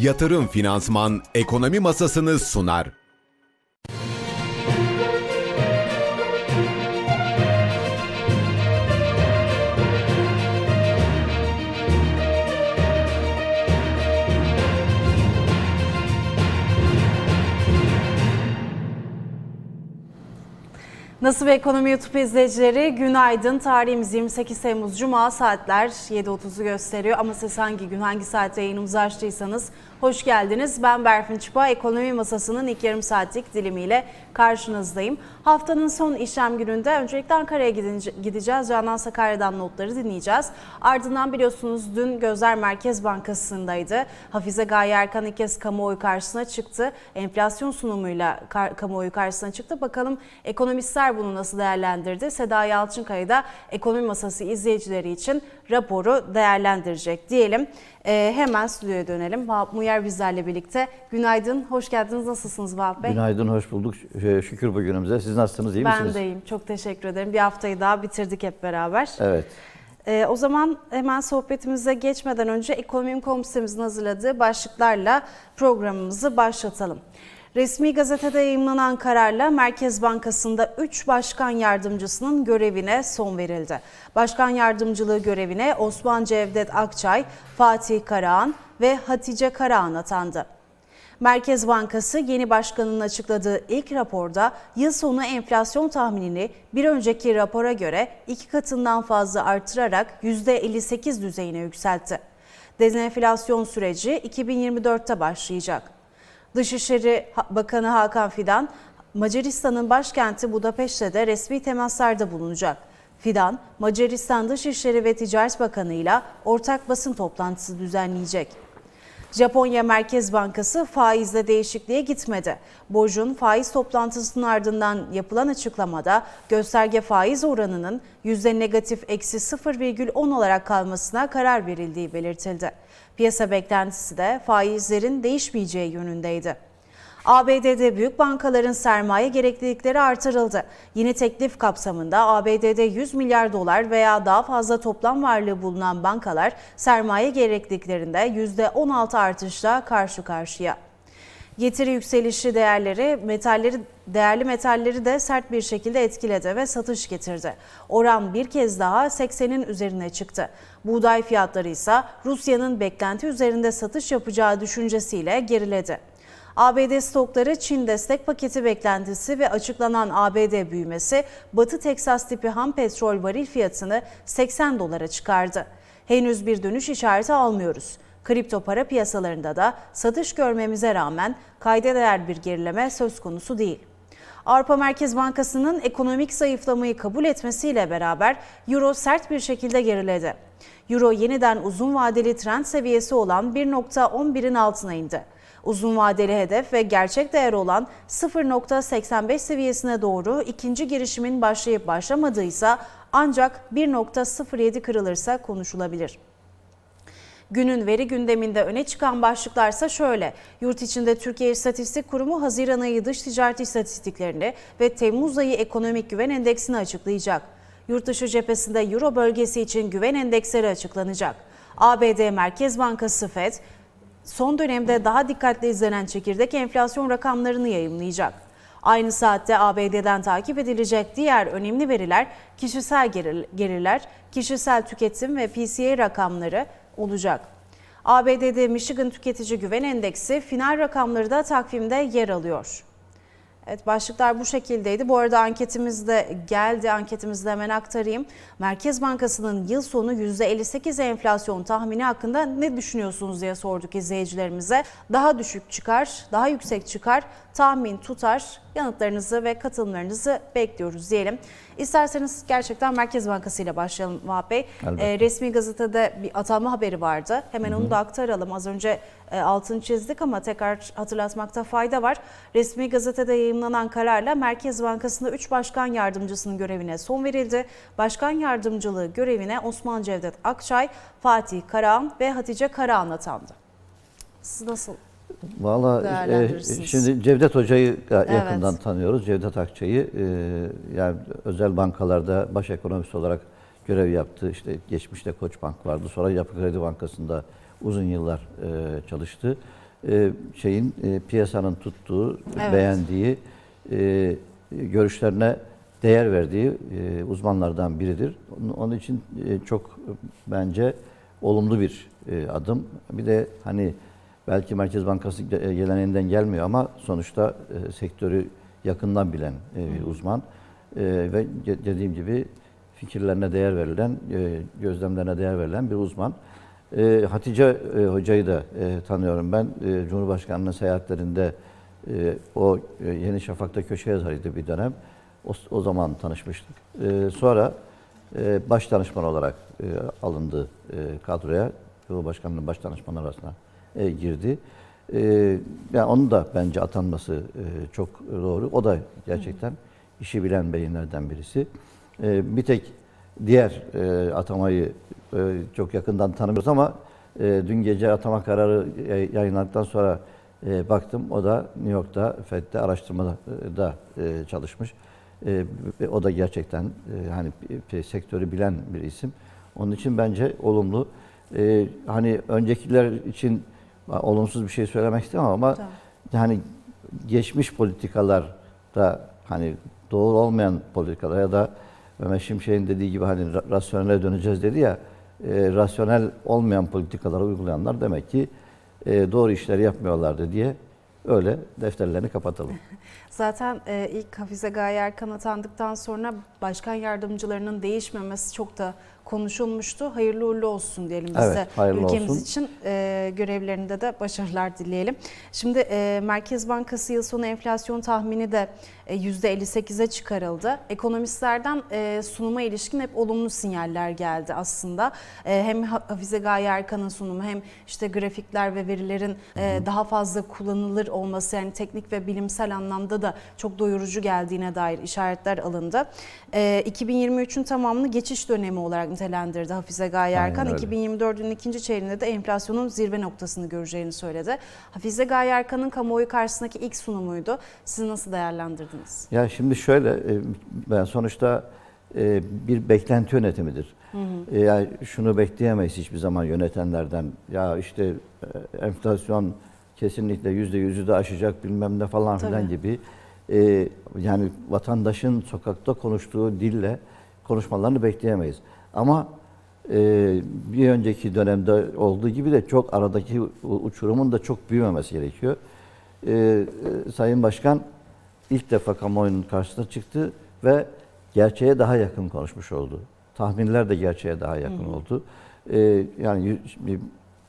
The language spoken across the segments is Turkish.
Yatırım Finansman Ekonomi Masasını sunar. Nasıl bir ekonomi YouTube izleyicileri günaydın. Tarihimiz 28 Temmuz Cuma saatler 7.30'u gösteriyor. Ama siz hangi gün hangi saatte yayınımızı açtıysanız hoş geldiniz. Ben Berfin Çıpa. Ekonomi Masası'nın ilk yarım saatlik dilimiyle karşınızdayım. Haftanın son işlem gününde öncelikle Ankara'ya gideceğiz. Canan Sakarya'dan notları dinleyeceğiz. Ardından biliyorsunuz dün Gözler Merkez Bankası'ndaydı. Hafize Gaye Erkan ilk kez kamuoyu karşısına çıktı. Enflasyon sunumuyla kamuoyu karşısına çıktı. Bakalım ekonomistler bunu nasıl değerlendirdi? Seda Yalçınkaya da ekonomi masası izleyicileri için raporu değerlendirecek diyelim. Ee, hemen stüdyoya dönelim. Vahap Muyer bizlerle birlikte. Günaydın, hoş geldiniz. Nasılsınız Vahap Bey? Günaydın, hoş bulduk. Ş- Şükür bugünümüze. Siz nasılsınız, iyi ben misiniz? Ben deyim, çok teşekkür ederim. Bir haftayı daha bitirdik hep beraber. Evet. Ee, o zaman hemen sohbetimize geçmeden önce Ekonomim.com sitemizin hazırladığı başlıklarla programımızı başlatalım. Resmi gazetede yayımlanan kararla Merkez Bankası'nda 3 başkan yardımcısının görevine son verildi. Başkan yardımcılığı görevine Osman Cevdet Akçay, Fatih Karahan ve Hatice Karahan atandı. Merkez Bankası yeni başkanının açıkladığı ilk raporda yıl sonu enflasyon tahminini bir önceki rapora göre iki katından fazla artırarak %58 düzeyine yükseltti. Dezenflasyon süreci 2024'te başlayacak. Dışişleri Bakanı Hakan Fidan, Macaristan'ın başkenti Budapeşte de resmi temaslarda bulunacak. Fidan, Macaristan Dışişleri ve Ticaret Bakanı ile ortak basın toplantısı düzenleyecek. Japonya Merkez Bankası faizde değişikliğe gitmedi. Borcun faiz toplantısının ardından yapılan açıklamada gösterge faiz oranının yüzde negatif eksi 0,10 olarak kalmasına karar verildiği belirtildi. Piyasa beklentisi de faizlerin değişmeyeceği yönündeydi. ABD'de büyük bankaların sermaye gereklilikleri artırıldı. Yeni teklif kapsamında ABD'de 100 milyar dolar veya daha fazla toplam varlığı bulunan bankalar sermaye gerekliliklerinde %16 artışla karşı karşıya. Getiri yükselişi değerleri, metalleri, değerli metalleri de sert bir şekilde etkiledi ve satış getirdi. Oran bir kez daha 80'in üzerine çıktı. Buğday fiyatları ise Rusya'nın beklenti üzerinde satış yapacağı düşüncesiyle geriledi. ABD stokları Çin destek paketi beklentisi ve açıklanan ABD büyümesi Batı Teksas tipi ham petrol varil fiyatını 80 dolara çıkardı. Henüz bir dönüş işareti almıyoruz. Kripto para piyasalarında da satış görmemize rağmen kayda değer bir gerileme söz konusu değil. Avrupa Merkez Bankası'nın ekonomik zayıflamayı kabul etmesiyle beraber Euro sert bir şekilde geriledi. Euro yeniden uzun vadeli trend seviyesi olan 1.11'in altına indi. Uzun vadeli hedef ve gerçek değer olan 0.85 seviyesine doğru ikinci girişimin başlayıp başlamadıysa ancak 1.07 kırılırsa konuşulabilir. Günün veri gündeminde öne çıkan başlıklarsa şöyle. Yurt içinde Türkiye İstatistik Kurumu Haziran ayı dış ticaret istatistiklerini ve Temmuz ayı ekonomik güven endeksini açıklayacak. Yurtdışı cephesinde Euro bölgesi için güven endeksleri açıklanacak. ABD Merkez Bankası FED son dönemde daha dikkatli izlenen çekirdek enflasyon rakamlarını yayımlayacak. Aynı saatte ABD'den takip edilecek diğer önemli veriler kişisel gelirler, kişisel tüketim ve PCE rakamları olacak. ABD'de Michigan Tüketici Güven Endeksi final rakamları da takvimde yer alıyor. Evet başlıklar bu şekildeydi. Bu arada anketimiz de geldi. Anketimizi de hemen aktarayım. Merkez Bankası'nın yıl sonu %58 enflasyon tahmini hakkında ne düşünüyorsunuz diye sorduk izleyicilerimize. Daha düşük çıkar, daha yüksek çıkar, tahmin tutar. Yanıtlarınızı ve katılımlarınızı bekliyoruz diyelim. İsterseniz gerçekten Merkez Bankası ile başlayalım Vahap Bey. E, resmi gazetede bir atanma haberi vardı. Hemen Hı -hı. onu da aktaralım. Az önce e, altını çizdik ama tekrar hatırlatmakta fayda var. Resmi gazetede yayınlanan kararla Merkez Bankası'nda 3 başkan yardımcısının görevine son verildi. Başkan yardımcılığı görevine Osman Cevdet Akçay, Fatih Karahan ve Hatice Karahan atandı. Siz nasıl Valla e, şimdi Cevdet Hoca'yı yakından evet. tanıyoruz. Cevdet Akçay'ı e, yani özel bankalarda baş ekonomist olarak görev yaptı. İşte geçmişte Koçbank vardı. Sonra Yapı Kredi Bankası'nda uzun yıllar e, çalıştı. e, şeyin e, piyasanın tuttuğu, Evet. beğendiği e, görüşlerine değer verdiği e, uzmanlardan biridir. Onun- Onun için e, çok bence olumlu bir e, adım. Bir de hani belki Merkez Bankası e, geleneğinden gelmiyor ama sonuçta e, sektörü yakından bilen e, uzman E, ve dediğim gibi fikirlerine değer verilen, e, gözlemlerine değer verilen bir uzman. E, Hatice e, Hoca'yı da e, tanıyorum ben. E, Cumhurbaşkanı'nın seyahatlerinde e, o e, Yeni Şafak'ta köşe yazarıydı bir dönem. O, o zaman tanışmıştık. E, sonra e, baş danışman olarak e, alındı e, kadroya. Cumhurbaşkanı'nın baş danışmanı arasına e, girdi. E, yani onun da bence atanması e, çok doğru. O da gerçekten işi bilen beyinlerden birisi. Bir tek diğer atamayı çok yakından tanımıyoruz ama dün gece atama kararı yay- yayınlandıktan sonra baktım. O da New York'ta FED'de araştırmada e, çalışmış. O da gerçekten hani sektörü bilen bir isim. Onun için bence olumlu. E, hani öncekiler için olumsuz bir şey söylemek istemem ama Tamam. yani geçmiş politikalarda hani doğru olmayan politikalar ya da Mehmet Şimşek'in dediği gibi hani ra- rasyonele döneceğiz dedi ya e, rasyonel olmayan politikaları uygulayanlar demek ki e, doğru işleri yapmıyorlardı diye öyle defterlerini kapatalım. Zaten e, ilk Hafize Gaye Erkan atandıktan sonra başkan yardımcılarının değişmemesi çok da konuşulmuştu. Hayırlı uğurlu olsun diyelim biz Evet, de ülkemiz olsun. için e, görevlerinde de başarılar dileyelim. Şimdi e, Merkez Bankası yıl sonu enflasyon tahmini de e, %58'e çıkarıldı. Ekonomistlerden e, sunuma ilişkin hep olumlu sinyaller geldi aslında. E, hem Ha- Hafize Gaye Erkan'ın sunumu hem işte grafikler ve verilerin e, daha fazla kullanılır olması yani teknik ve bilimsel anlamda da çok doyurucu geldiğine dair işaretler alındı. E, 2023'ün tamamını geçiş dönemi olarak nitelendirdi Hafize Gaye Aynen Erkan. öyle. 2024'ün ikinci çeyreğinde de enflasyonun zirve noktasını göreceğini söyledi. Hafize Gaye Erkan'ın kamuoyu karşısındaki ilk sunumuydu. Siz nasıl değerlendirdiniz? Ya şimdi şöyle, e, ben sonuçta e, bir beklenti yönetimidir. E, Yani şunu bekleyemeyiz hiçbir zaman yönetenlerden. Ya işte enflasyon kesinlikle yüzde yüzü de aşacak bilmem ne falan filan Tabii. gibi. E, Yani vatandaşın sokakta konuştuğu dille konuşmalarını bekleyemeyiz. Ama e, bir önceki dönemde olduğu gibi de çok aradaki uçurumun da çok büyümemesi gerekiyor. E, e, Sayın Başkan ilk defa kamuoyunun karşısına çıktı ve gerçeğe daha yakın konuşmuş oldu. Tahminler de gerçeğe daha yakın oldu. Ee, yani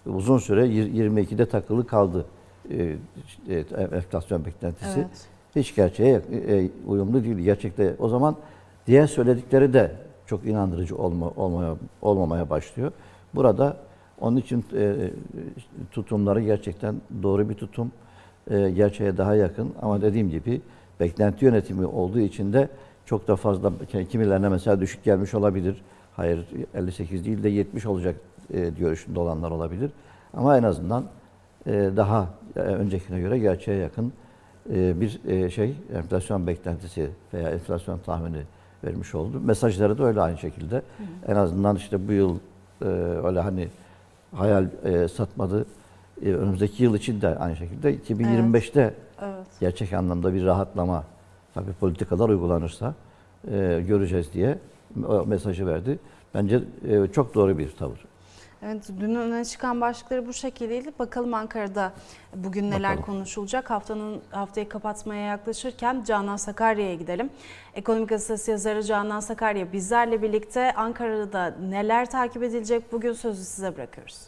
uzun süre yir- 22'de takılı kaldı e, e, enflasyon beklentisi. Evet. Hiç gerçeğe e, uyumlu değil. Gerçekte o zaman diğer söyledikleri de çok inandırıcı olma, olmaya, olmamaya başlıyor. Burada onun için e, tutumları gerçekten doğru bir tutum. E, gerçeğe daha yakın ama dediğim gibi beklenti yönetimi olduğu için de çok da fazla kimilerine mesela düşük gelmiş olabilir. Hayır 58 değil de 70 olacak e, görüşünde olanlar olabilir. Ama en azından e, daha e, öncekine göre gerçeğe yakın e, bir e, şey enflasyon beklentisi veya enflasyon tahmini vermiş oldu. Mesajları da öyle aynı şekilde. En azından işte bu yıl e, öyle hani hayal e, satmadı. E, önümüzdeki yıl için de aynı şekilde 2025'te Evet. gerçek anlamda bir rahatlama tabii politikalar uygulanırsa e, göreceğiz diye o mesajı verdi. Bence e, çok doğru bir tavır. Evet, dün öne çıkan başlıkları bu şekildeydi. Bakalım Ankara'da bugün neler Bakalım. konuşulacak. Haftanın haftayı kapatmaya yaklaşırken Canan Sakarya'ya gidelim. Ekonomik Gazetesi yazarı Canan Sakarya bizlerle birlikte Ankara'da neler takip edilecek bugün sözü size bırakıyoruz.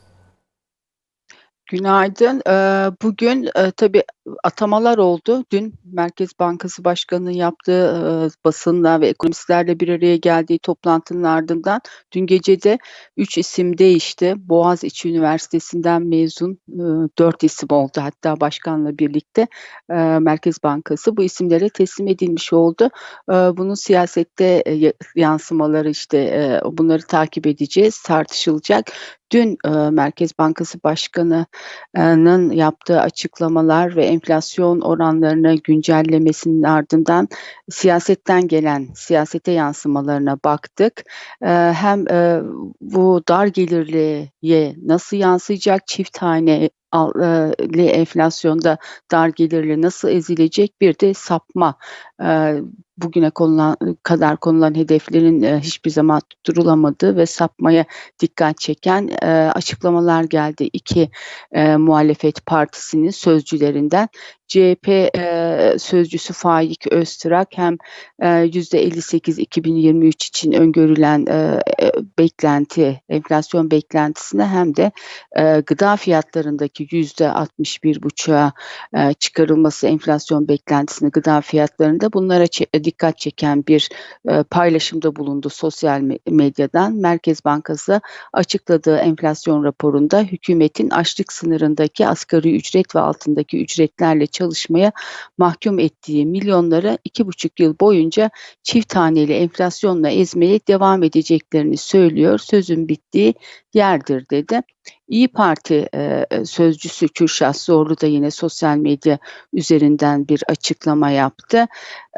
Günaydın. Eee, bugün, eee, tabii atamalar oldu. Dün Merkez Bankası Başkanı'nın yaptığı, eee, basınla ve ekonomistlerle bir araya geldiği toplantının ardından dün gece de 3 isim değişti. Boğaziçi Üniversitesi'nden mezun, ııı, 4 isim oldu hatta başkanla birlikte, Merkez Bankası bu isimlere teslim edilmiş oldu. Bunun siyasette, yansımaları, işte, bunları takip edeceğiz, tartışılacak. Dün, eee, Merkez Bankası Başkanı'nın yaptığı açıklamalar ve enflasyon oranlarını güncellemesinin ardından siyasetten gelen siyasete yansımalarına baktık. Eee, hem, eee, bu dar gelirliye nasıl yansıyacak, çift hane e, enflasyonda dar gelirli nasıl ezilecek? Bir de sapma. E, bugüne konulan kadar konulan hedeflerin e, hiçbir zaman tutturulamadığı ve sapmaya dikkat çeken e, açıklamalar geldi. İki e, muhalefet partisinin sözcülerinden. CHP e, sözcüsü Faik Öztürk hem e, %58 2023 için öngörülen e, e, beklenti, enflasyon beklentisine hem de e, gıda fiyatlarındaki %61,5'a e, çıkarılması enflasyon beklentisini gıda fiyatlarında bunlara dikkat çeken bir e, paylaşımda bulundu sosyal me- medyadan. Merkez Bankası açıkladığı enflasyon raporunda hükümetin açlık sınırındaki asgari ücret ve altındaki ücretlerle çalışmaya mahkum ettiği milyonları iki buçuk yıl boyunca çift taneli enflasyonla ezmeye devam edeceklerini söylüyor. Sözün bittiği yerdir dedi. İyi Parti e, sözcüsü Kürşat Zorlu da yine sosyal medya üzerinden bir açıklama yaptı.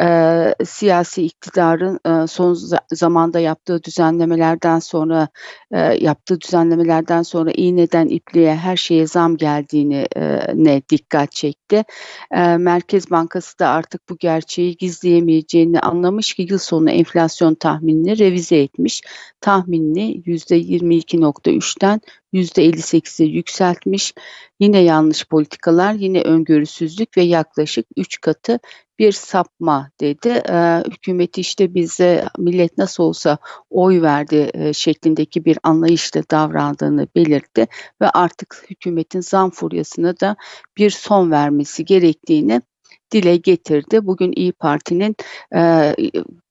E, siyasi iktidarın e, son za- zamanda yaptığı düzenlemelerden sonra e, yaptığı düzenlemelerden sonra iğneden ipliğe her şeye zam geldiğini e, ne dikkat çekti. E, Merkez Bankası da artık bu gerçeği gizleyemeyeceğini anlamış ki yıl sonu enflasyon tahminini revize etmiş. Tahminini %22.3'ten %58'e yükseltmiş. Yine yanlış politikalar, yine öngörüsüzlük ve yaklaşık 3 katı bir sapma dedi. Ee, hükümeti işte bize millet nasıl olsa oy verdi e, şeklindeki bir anlayışla davrandığını belirtti ve artık hükümetin zam furyasına da bir son vermesi gerektiğini dile getirdi. Bugün İyi Parti'nin e,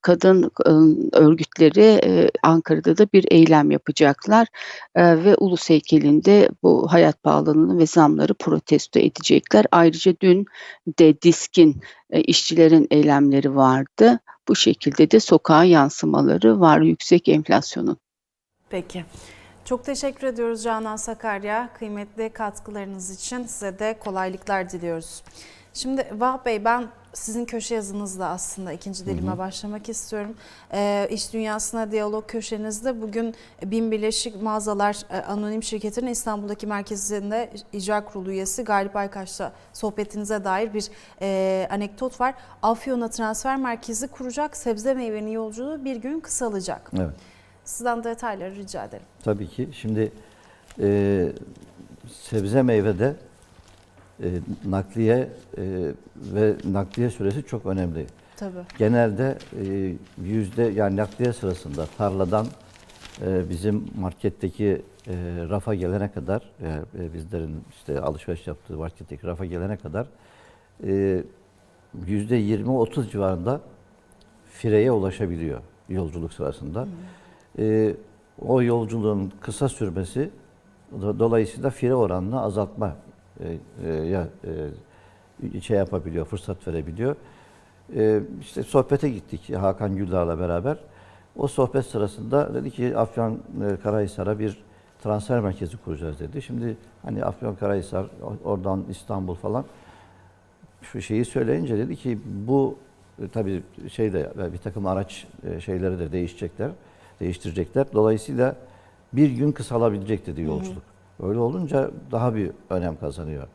kadın e, örgütleri e, Ankara'da da bir eylem yapacaklar e, ve ulus heykelinde bu hayat pahalılığını ve zamları protesto edecekler. Ayrıca dün de diskin e, işçilerin eylemleri vardı. Bu şekilde de sokağa yansımaları var yüksek enflasyonun. Peki. Çok teşekkür ediyoruz Canan Sakarya. Kıymetli katkılarınız için size de kolaylıklar diliyoruz. Şimdi Vahap Bey ben sizin köşe yazınızla aslında ikinci dilime başlamak istiyorum. Ee, İş Dünyasına Diyalog köşenizde bugün Bin Birleşik Mağazalar e, Anonim Şirketi'nin İstanbul'daki merkezinde icra kurulu üyesi Galip Aykaç'la sohbetinize dair bir e, anekdot var. Afyon'a transfer merkezi kuracak sebze meyvenin yolculuğu bir gün kısalacak. Evet. Sizden detayları rica ederim. Tabii ki. Şimdi e, sebze meyvede e, nakliye e, ve nakliye süresi çok önemli. Tabii. Genelde e, yüzde yani nakliye sırasında tarladan e, bizim marketteki e, rafa gelene kadar e, e, bizlerin işte alışveriş yaptığı marketteki rafa gelene kadar e, yüzde 20-30 civarında fireye ulaşabiliyor yolculuk sırasında. E, o yolculuğun kısa sürmesi do- dolayısıyla fire oranını azaltma ya e, şey yapabiliyor, fırsat verebiliyor. E, işte sohbete gittik Hakan Güldar'la beraber. O sohbet sırasında dedi ki Afyon e, Karahisar'a bir transfer merkezi kuracağız dedi. Şimdi hani Afyon Karahisar, oradan İstanbul falan şu şeyi söyleyince dedi ki bu e, tabii şeyde e, bir takım araç e, şeyleri de değişecekler, değiştirecekler. Dolayısıyla bir gün kısalabilecek dedi yolculuk. Öyle olunca daha bir önem kazanıyor.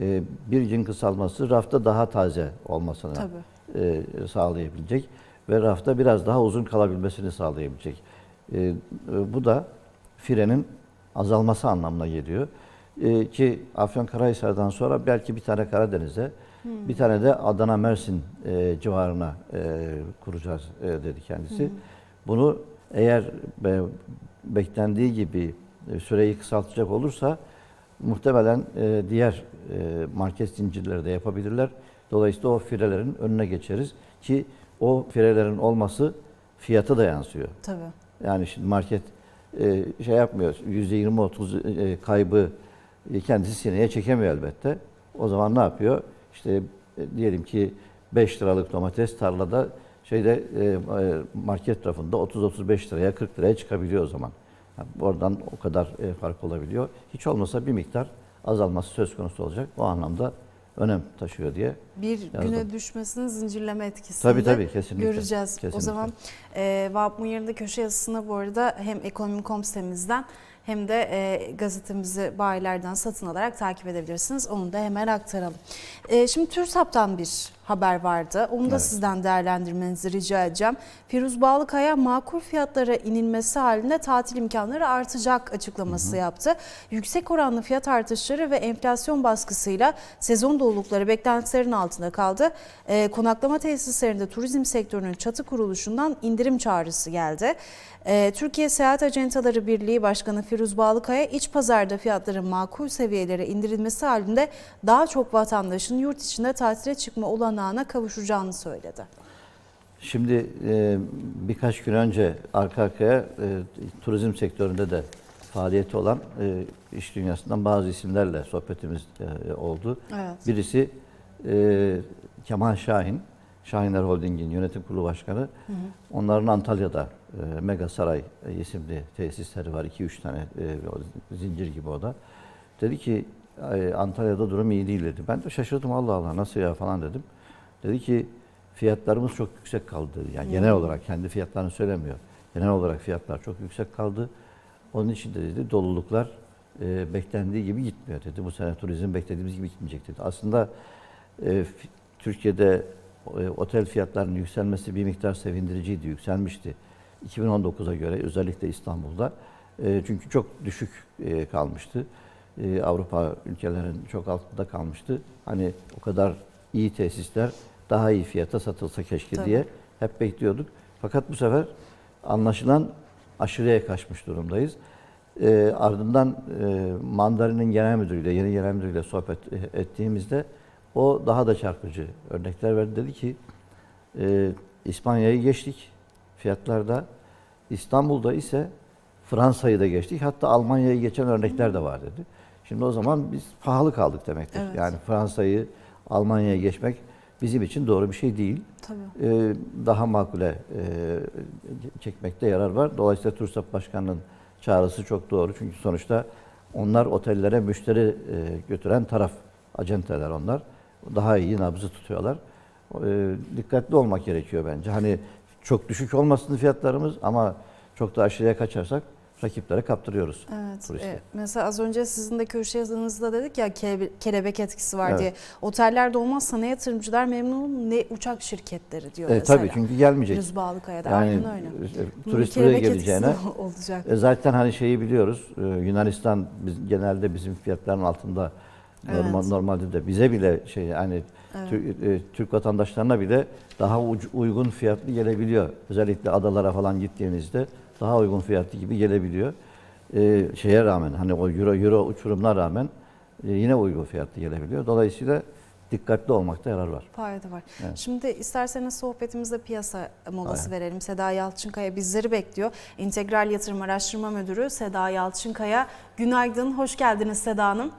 E, bir gün kısalması rafta daha taze olmasını e, sağlayabilecek ve rafta biraz daha uzun kalabilmesini sağlayabilecek. E, e, bu da firenin azalması anlamına geliyor. E, ki Afyonkarahisar'dan sonra belki bir tane Karadeniz'e, bir tane de Adana Mersin e, civarına e, kuracağız e, dedi kendisi. Bunu eğer be, beklendiği gibi süreyi kısaltacak olursa muhtemelen e, diğer e, market zincirleri de yapabilirler. Dolayısıyla o firelerin önüne geçeriz ki o firelerin olması fiyata da yansıyor. Tabii. Yani şimdi market e, şey yapmıyor, %20-30 e, kaybı e, kendisi sineye çekemiyor elbette. O zaman ne yapıyor? İşte e, diyelim ki 5 liralık domates tarlada şeyde e, e, market rafında 30-35 liraya 40 liraya çıkabiliyor o zaman. Oradan o kadar e, fark olabiliyor. Hiç olmasa bir miktar azalması söz konusu olacak. O anlamda önem taşıyor diye Bir Yazdım. güne düşmesinin zincirleme etkisini Tabii, tabii, kesinlikle. göreceğiz. O Kesinlikle. zaman e, Vahap Munyar'ın da köşe yazısına bu arada hem Ekonomi.com sitemizden hem de e, gazetemizi bayilerden satın alarak takip edebilirsiniz. Onu da hemen aktaralım. E, şimdi TÜRSAP'tan bir haber vardı. Onu da Evet. sizden değerlendirmenizi rica edeceğim. Firuz Bağlıkaya makul fiyatlara inilmesi halinde tatil imkanları artacak açıklaması yaptı. Yüksek oranlı fiyat artışları ve enflasyon baskısıyla sezon dolulukları beklentilerin altında kaldı. E, konaklama tesislerinde turizm sektörünün çatı kuruluşundan indirim çağrısı geldi. E, Türkiye Seyahat Acentaları Birliği Başkanı Firuz Bağlıkaya iç pazarda fiyatların makul seviyelere indirilmesi halinde daha çok vatandaşın yurt içinde tatile çıkma olanağına kavuşacağını söyledi. Şimdi e, birkaç gün önce arka arkaya e, turizm sektöründe de faaliyeti olan e, iş dünyasından bazı isimlerle sohbetimiz e, oldu. Evet. Birisi e, Kemal Şahin, Şahinler Holding'in yönetim kurulu başkanı. Onların Antalya'da e, Mega Saray isimli tesisleri var. 2-3 tane e, zincir gibi o da. Dedi ki "Ay, Antalya'da durum iyi değil dedi. Ben de şaşırdım Allah Allah nasıl ya falan dedim. Dedi ki fiyatlarımız çok yüksek kaldı dedi. Yani genel olarak kendi fiyatlarını söylemiyor. Genel olarak fiyatlar çok yüksek kaldı. Onun için de dedi doluluklar e, beklendiği gibi gitmiyor dedi. Bu sene turizm beklediğimiz gibi gitmeyecek dedi. Aslında e, Türkiye'de e, otel fiyatlarının yükselmesi bir miktar sevindiriciydi, yükselmişti. 2019'a göre özellikle İstanbul'da. E, çünkü çok düşük e, kalmıştı. E, Avrupa ülkelerinin çok altında kalmıştı. Hani o kadar iyi tesisler daha iyi fiyata satılsa keşke Tabii. diye hep bekliyorduk. Fakat bu sefer anlaşılan aşırıya kaçmış durumdayız. E, ardından e, Mandarin'in genel müdürüyle, yeni genel müdürüyle sohbet ettiğimizde o daha da çarpıcı örnekler verdi. Dedi ki e, İspanya'yı geçtik fiyatlarda. İstanbul'da ise Fransa'yı da geçtik. Hatta Almanya'yı geçen örnekler de var dedi. Şimdi o zaman biz pahalı kaldık demektir. Evet. Yani Fransa'yı Almanya'ya geçmek bizim için doğru bir şey değil. Tabii. Ee, daha makule e, çekmekte yarar var. Dolayısıyla TURSAP Başkanı'nın çağrısı çok doğru. Çünkü sonuçta onlar otellere müşteri e, götüren taraf, acenteler onlar. Daha iyi nabzı tutuyorlar. E, dikkatli olmak gerekiyor bence. Hani çok düşük olmasın fiyatlarımız ama çok da aşırıya kaçarsak rakiplere kaptırıyoruz Evet. e, mesela az önce sizin de köşe yazınızda dedik ya kelebe- kelebek etkisi var Evet. diye. Otellerde olmazsa ne yatırımcılar memnun ne uçak şirketleri diyor E, mesela. tabii çünkü gelmeyecek. Düz Bağlıkaya'da Yani aynen öyle. e, turist buraya geleceğine olacak. E zaten hani şeyi biliyoruz. e, Yunanistan biz, genelde bizim fiyatların altında normal, Evet. normalde de bize bile şey yani Türk, e, Türk vatandaşlarına bile daha uygun fiyatlı gelebiliyor. Özellikle adalara falan gittiğinizde daha uygun fiyatlı gibi gelebiliyor. E, şeye rağmen hani o euro euro uçurumuna rağmen e, yine uygun fiyatlı gelebiliyor. Dolayısıyla dikkatli olmakta yarar var. Fayda var. Evet. Şimdi isterseniz sohbetimizde piyasa molası Aynen. verelim. Seda Yalçınkaya bizleri bekliyor. İntegral Yatırım Araştırma Müdürü Seda Yalçınkaya. Günaydın, hoş geldiniz Seda Hanım.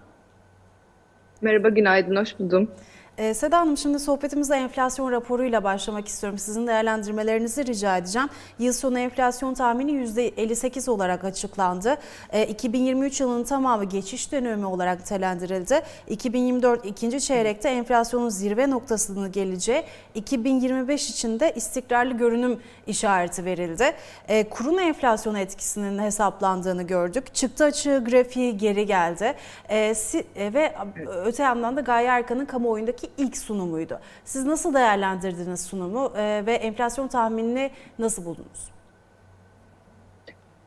Merhaba, günaydın, hoş buldum. Ee, Seda Hanım şimdi sohbetimize enflasyon raporuyla başlamak istiyorum. Sizin değerlendirmelerinizi rica edeceğim. Yıl sonu enflasyon tahmini %58 olarak açıklandı. Ee, 2023 yılının tamamı geçiş dönemi olarak nitelendirildi. 2024 ikinci çeyrekte enflasyonun zirve noktasını geleceği, 2025 için de istikrarlı görünüm işareti verildi. Ee, kurun enflasyon etkisinin hesaplandığını gördük. Çıktı açığı grafiği geri geldi. Ee, si- e, ve öte yandan da Gaye Erkan'ın kamuoyundaki ilk sunumuydu. Siz nasıl değerlendirdiniz sunumu e, ve enflasyon tahminini nasıl buldunuz?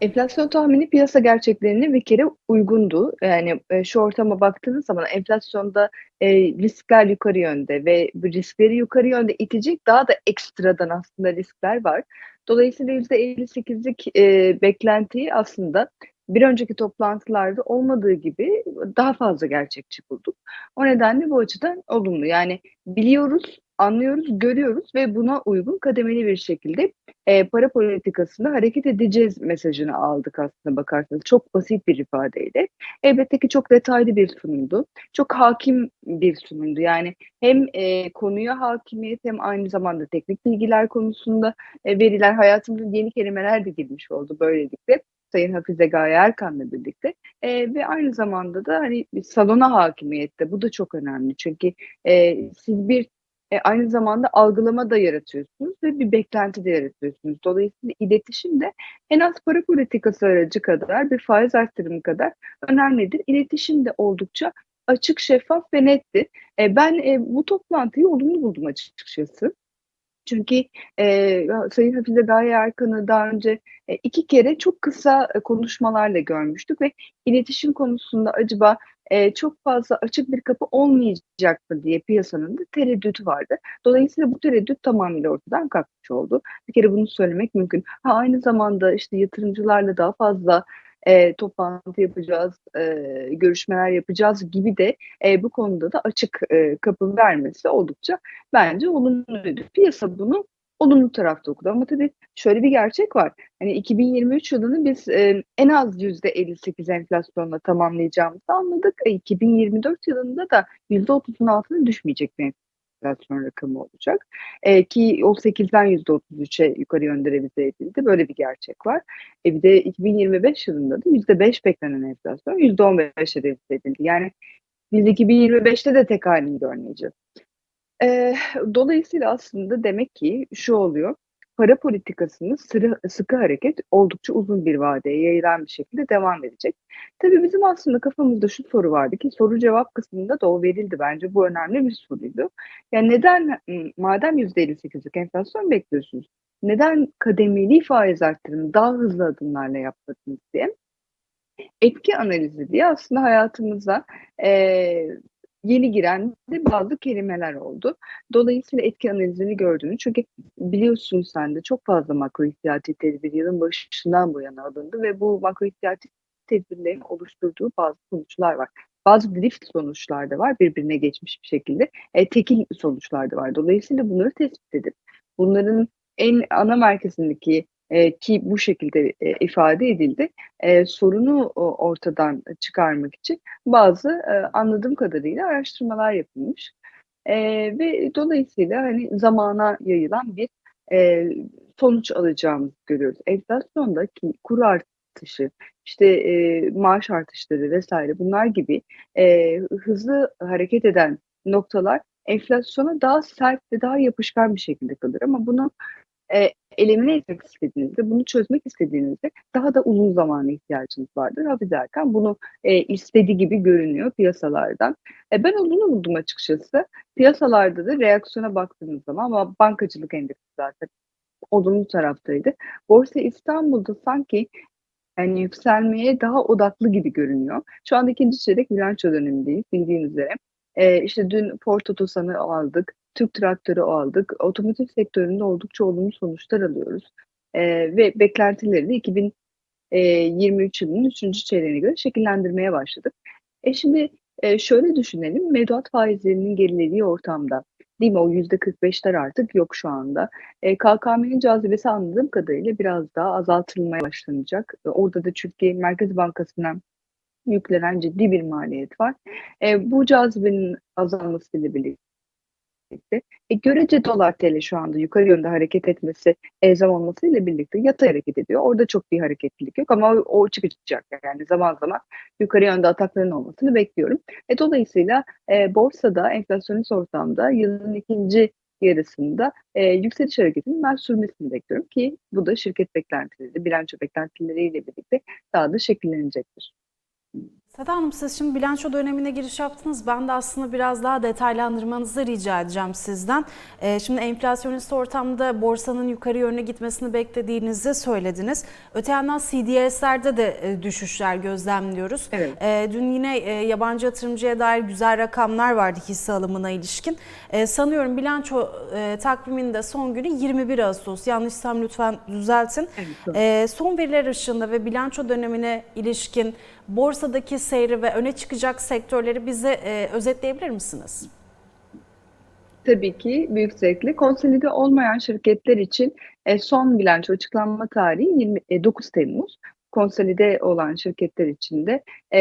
Enflasyon tahmini piyasa gerçeklerine bir kere uygundu. Yani e, şu ortama baktığınız zaman enflasyonda e, riskler yukarı yönde ve bu riskleri yukarı yönde itecek daha da ekstradan aslında riskler var. Dolayısıyla %58'lik e, beklentiyi aslında bir önceki toplantılarda olmadığı gibi daha fazla gerçekçi bulduk. O nedenle bu açıdan olumlu. Yani biliyoruz, anlıyoruz, görüyoruz ve buna uygun kademeli bir şekilde e, para politikasında hareket edeceğiz mesajını aldık aslında bakarsanız. Çok basit bir ifadeyle. Elbette ki çok detaylı bir sunumdu. Çok hakim bir sunumdu. Yani hem e, konuya hakimiyet hem aynı zamanda teknik bilgiler konusunda e, veriler hayatımıza yeni kelimeler de girmiş oldu böylelikle. Sayın Hafize Gaye Erkan'la birlikte e, ve aynı zamanda da hani salona hakimiyette bu da çok önemli çünkü e, siz bir e, aynı zamanda algılama da yaratıyorsunuz ve bir beklenti de yaratıyorsunuz. Dolayısıyla iletişim de en az para politikası aracı kadar bir faiz arttırımı kadar önemlidir. İletişim de oldukça açık, şeffaf ve netti. E, ben e, bu toplantıyı olumlu buldum açıkçası. Çünkü e, Sayın Hafize Gaye Erkan'ı daha önce e, iki kere çok kısa e, konuşmalarla görmüştük ve iletişim konusunda acaba e, çok fazla açık bir kapı olmayacak mı diye piyasanın da tereddütü vardı. Dolayısıyla bu tereddüt tamamıyla ortadan kalkmış oldu. Bir kere bunu söylemek mümkün. Ha, aynı zamanda işte yatırımcılarla daha fazla e, toplantı yapacağız, e, görüşmeler yapacağız gibi de e, bu konuda da açık e, kapı vermesi oldukça bence olumluydu. Piyasa bunu olumlu tarafta okudu. Ama tabii şöyle bir gerçek var. Hani 2023 yılını biz e, en az %58 enflasyonla tamamlayacağımızı anladık. E, 2024 yılında da %30'un altına düşmeyecek bir enflasyon rakamı olacak. E, ki o 8'den %33'e yukarı yönde revize edildi. Böyle bir gerçek var. E, bir de 2025 yılında da %5 beklenen enflasyon %15'e revize edildi. Yani biz 2025'te de tek halini görmeyeceğiz. E, dolayısıyla aslında demek ki şu oluyor. Para politikasının sıra, sıkı hareket oldukça uzun bir vadeye yayılan bir şekilde devam edecek. Tabii bizim aslında kafamızda şu soru vardı ki soru cevap kısmında da o verildi bence. Bu önemli bir soruydu. Yani neden madem %58'lik enflasyon bekliyorsunuz? Neden kademeli faiz arttırımı daha hızlı adımlarla yapmadınız diye. Etki analizi diye aslında hayatımıza e, yeni giren de bazı kelimeler oldu. Dolayısıyla etki analizini gördüğünü çünkü biliyorsun sen de çok fazla makro ihtiyati tedbir yılın başından bu yana alındı ve bu makro ihtiyati tedbirlerin oluşturduğu bazı sonuçlar var. Bazı drift sonuçlar da var birbirine geçmiş bir şekilde. E, tekil sonuçlar da var. Dolayısıyla bunları tespit edip bunların en ana merkezindeki e, ki bu şekilde e, ifade edildi. E, sorunu ortadan çıkarmak için bazı anladığım kadarıyla araştırmalar yapılmış. Ve dolayısıyla hani zamana yayılan bir e, sonuç alacağımızı görüyoruz. Enflasyonda ki kur artışı, işte maaş artışları vesaire bunlar gibi hızlı hareket eden noktalar enflasyona daha sert ve daha yapışkan bir şekilde kalır. Ama bunu elimine etmek istediğinizde, bunu çözmek istediğinizde daha da uzun zamana ihtiyacınız vardır. Hafize Erkan bunu e, istediği gibi görünüyor piyasalardan. E, ben onu buldum açıkçası. Piyasalarda da reaksiyona baktığınız zaman ama bankacılık endeksi zaten olumlu taraftaydı. Borsa İstanbul'da sanki yani yükselmeye daha odaklı gibi görünüyor. Şu anda ikinci çeyrek bilanço dönemindeyiz bildiğiniz üzere. Ee, işte dün Ford Otosan'ı aldık. Türk traktörü aldık. Otomotiv sektöründe oldukça olumlu sonuçlar alıyoruz. E, ve beklentileri de 2023 yılının 3. çeyreğine göre şekillendirmeye başladık. E şimdi e, şöyle düşünelim, mevduat faizlerinin gerilediği ortamda, değil mi o %45'ler artık yok şu anda. E, KKM'nin cazibesi anladığım kadarıyla biraz daha azaltılmaya başlanacak. E, orada da Türkiye Merkez Bankası'ndan yüklenen ciddi bir maliyet var. E, bu cazibenin azalmasıyla birlikte birlikte e, görece dolar TL şu anda yukarı yönde hareket etmesi elzem olmasıyla birlikte yatay hareket ediyor. Orada çok bir hareketlilik yok ama o, çıkacak yani zaman zaman yukarı yönde atakların olmasını bekliyorum. E, dolayısıyla e, borsada enflasyonist ortamda yılın ikinci yarısında e, yükseliş hareketinin ben sürmesini bekliyorum ki bu da şirket beklentileri, bilanço beklentileriyle birlikte daha da şekillenecektir. Seda Hanım siz şimdi bilanço dönemine giriş yaptınız. Ben de aslında biraz daha detaylandırmanızı rica edeceğim sizden. Ee, şimdi enflasyonist ortamda borsanın yukarı yönüne gitmesini beklediğinizi söylediniz. Öte yandan CDS'lerde de e, düşüşler gözlemliyoruz. Evet. Ee, dün yine e, yabancı yatırımcıya dair güzel rakamlar vardı hisse alımına ilişkin. Ee, sanıyorum bilanço e, takviminde son günü 21 Ağustos. Yanlışsam lütfen düzeltin. Evet, ee, son veriler ışığında ve bilanço dönemine ilişkin borsadaki seyri ve öne çıkacak sektörleri bize e, özetleyebilir misiniz? Tabii ki büyük zevkle. Konsolide olmayan şirketler için e, son bilanço açıklanma tarihi 29 e, Temmuz. konsolide olan şirketler için de e,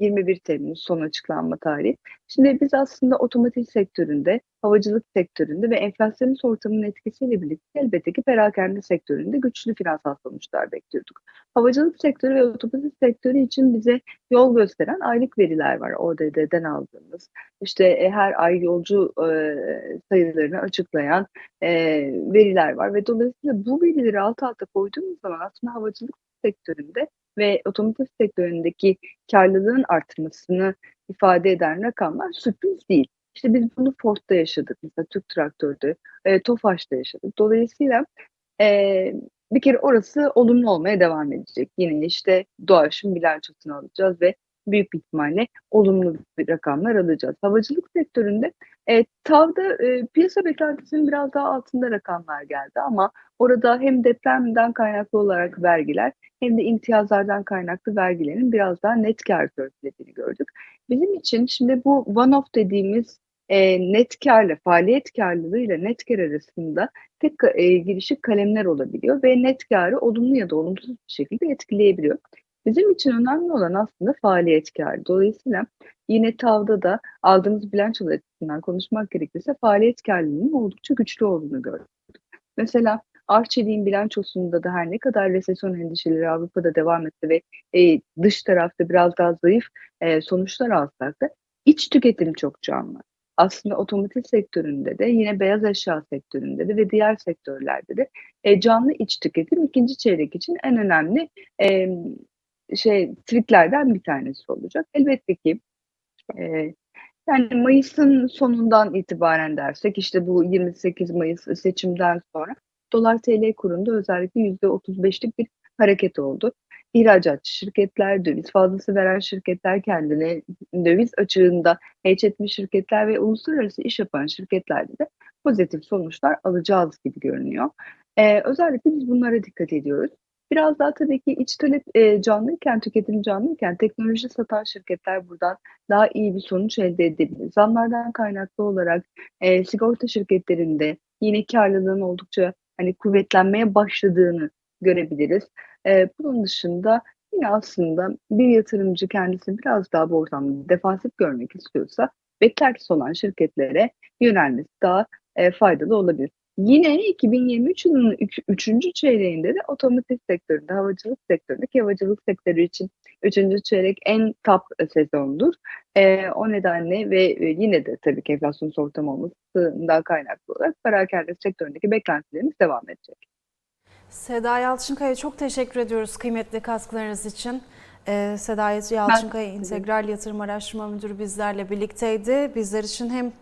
21 Temmuz son açıklanma tarihi. Şimdi biz aslında otomotiv sektöründe, havacılık sektöründe ve enflasyon ortamının etkisiyle birlikte elbette ki perakende sektöründe güçlü finansal sonuçlar bekliyorduk. Havacılık sektörü ve otomotiv sektörü için bize yol gösteren aylık veriler var ODD'den aldığımız. İşte e, her ay yolcu e, sayılarını açıklayan e, veriler var ve dolayısıyla bu verileri alt alta koyduğumuz zaman aslında havacılık sektöründe ve otomotiv sektöründeki karlılığın artmasını ifade eden rakamlar sürpriz değil. İşte biz bunu Ford'da yaşadık mesela Türk Traktör'de, e, Tofaş'ta yaşadık. Dolayısıyla e, bir kere orası olumlu olmaya devam edecek. Yine işte doğaçın bilançosunu alacağız ve büyük ihtimalle olumlu bir rakamlar alacağız. Havacılık sektöründe e, TAV'da e, piyasa beklentisinin biraz daha altında rakamlar geldi ama orada hem depremden kaynaklı olarak vergiler hem de imtiyazlardan kaynaklı vergilerin biraz daha net kar törpülediğini gördük. Bizim için şimdi bu one-off dediğimiz e, net karla, faaliyet karlılığıyla net kar arasında tek e, girişik kalemler olabiliyor ve net karı olumlu ya da olumsuz bir şekilde etkileyebiliyor. Bizim için önemli olan aslında faaliyet karı. Dolayısıyla yine TAV'da da aldığımız bilançolar açısından konuşmak gerekirse faaliyet karlılığının oldukça güçlü olduğunu gördük. Mesela Arçelik'in bilançosunda da her ne kadar resesyon endişeleri Avrupa'da devam etti ve e, dış tarafta biraz daha zayıf e, sonuçlar alsak da iç tüketim çok canlı. Aslında otomotiv sektöründe de yine beyaz eşya sektöründe de ve diğer sektörlerde de e, canlı iç tüketim ikinci çeyrek için en önemli e, şey triklerden bir tanesi olacak. Elbette ki e, yani Mayıs'ın sonundan itibaren dersek işte bu 28 Mayıs seçimden sonra dolar TL kurunda özellikle %35'lik bir hareket oldu. İhracatçı şirketler, döviz fazlası veren şirketler kendine döviz açığında hedge etmiş şirketler ve uluslararası iş yapan şirketlerde de pozitif sonuçlar alacağız gibi görünüyor. Ee, özellikle biz bunlara dikkat ediyoruz. Biraz daha tabii ki iç talep e, canlıyken, tüketim canlıyken teknoloji satan şirketler buradan daha iyi bir sonuç elde edebilir. Zamlardan kaynaklı olarak e, sigorta şirketlerinde yine karlılığın oldukça hani kuvvetlenmeye başladığını görebiliriz. E, bunun dışında yine aslında bir yatırımcı kendisini biraz daha bu ortamda defansif görmek istiyorsa beklentisi olan şirketlere yönelmesi daha e, faydalı olabilir. Yine 2023 yılının 3. çeyreğinde de otomotiv sektöründe, havacılık sektöründe havacılık sektörü için 3. çeyrek en top sezondur. E, o nedenle ve e, yine de tabii ki enflasyon ortam olmasından kaynaklı olarak perakende sektöründeki beklentilerimiz devam edecek. Seda Yalçınkaya çok teşekkür ediyoruz kıymetli katkılarınız için. Ee, Seda Yalçınkaya İntegral Yatırım Araştırma Müdürü bizlerle birlikteydi. Bizler için hem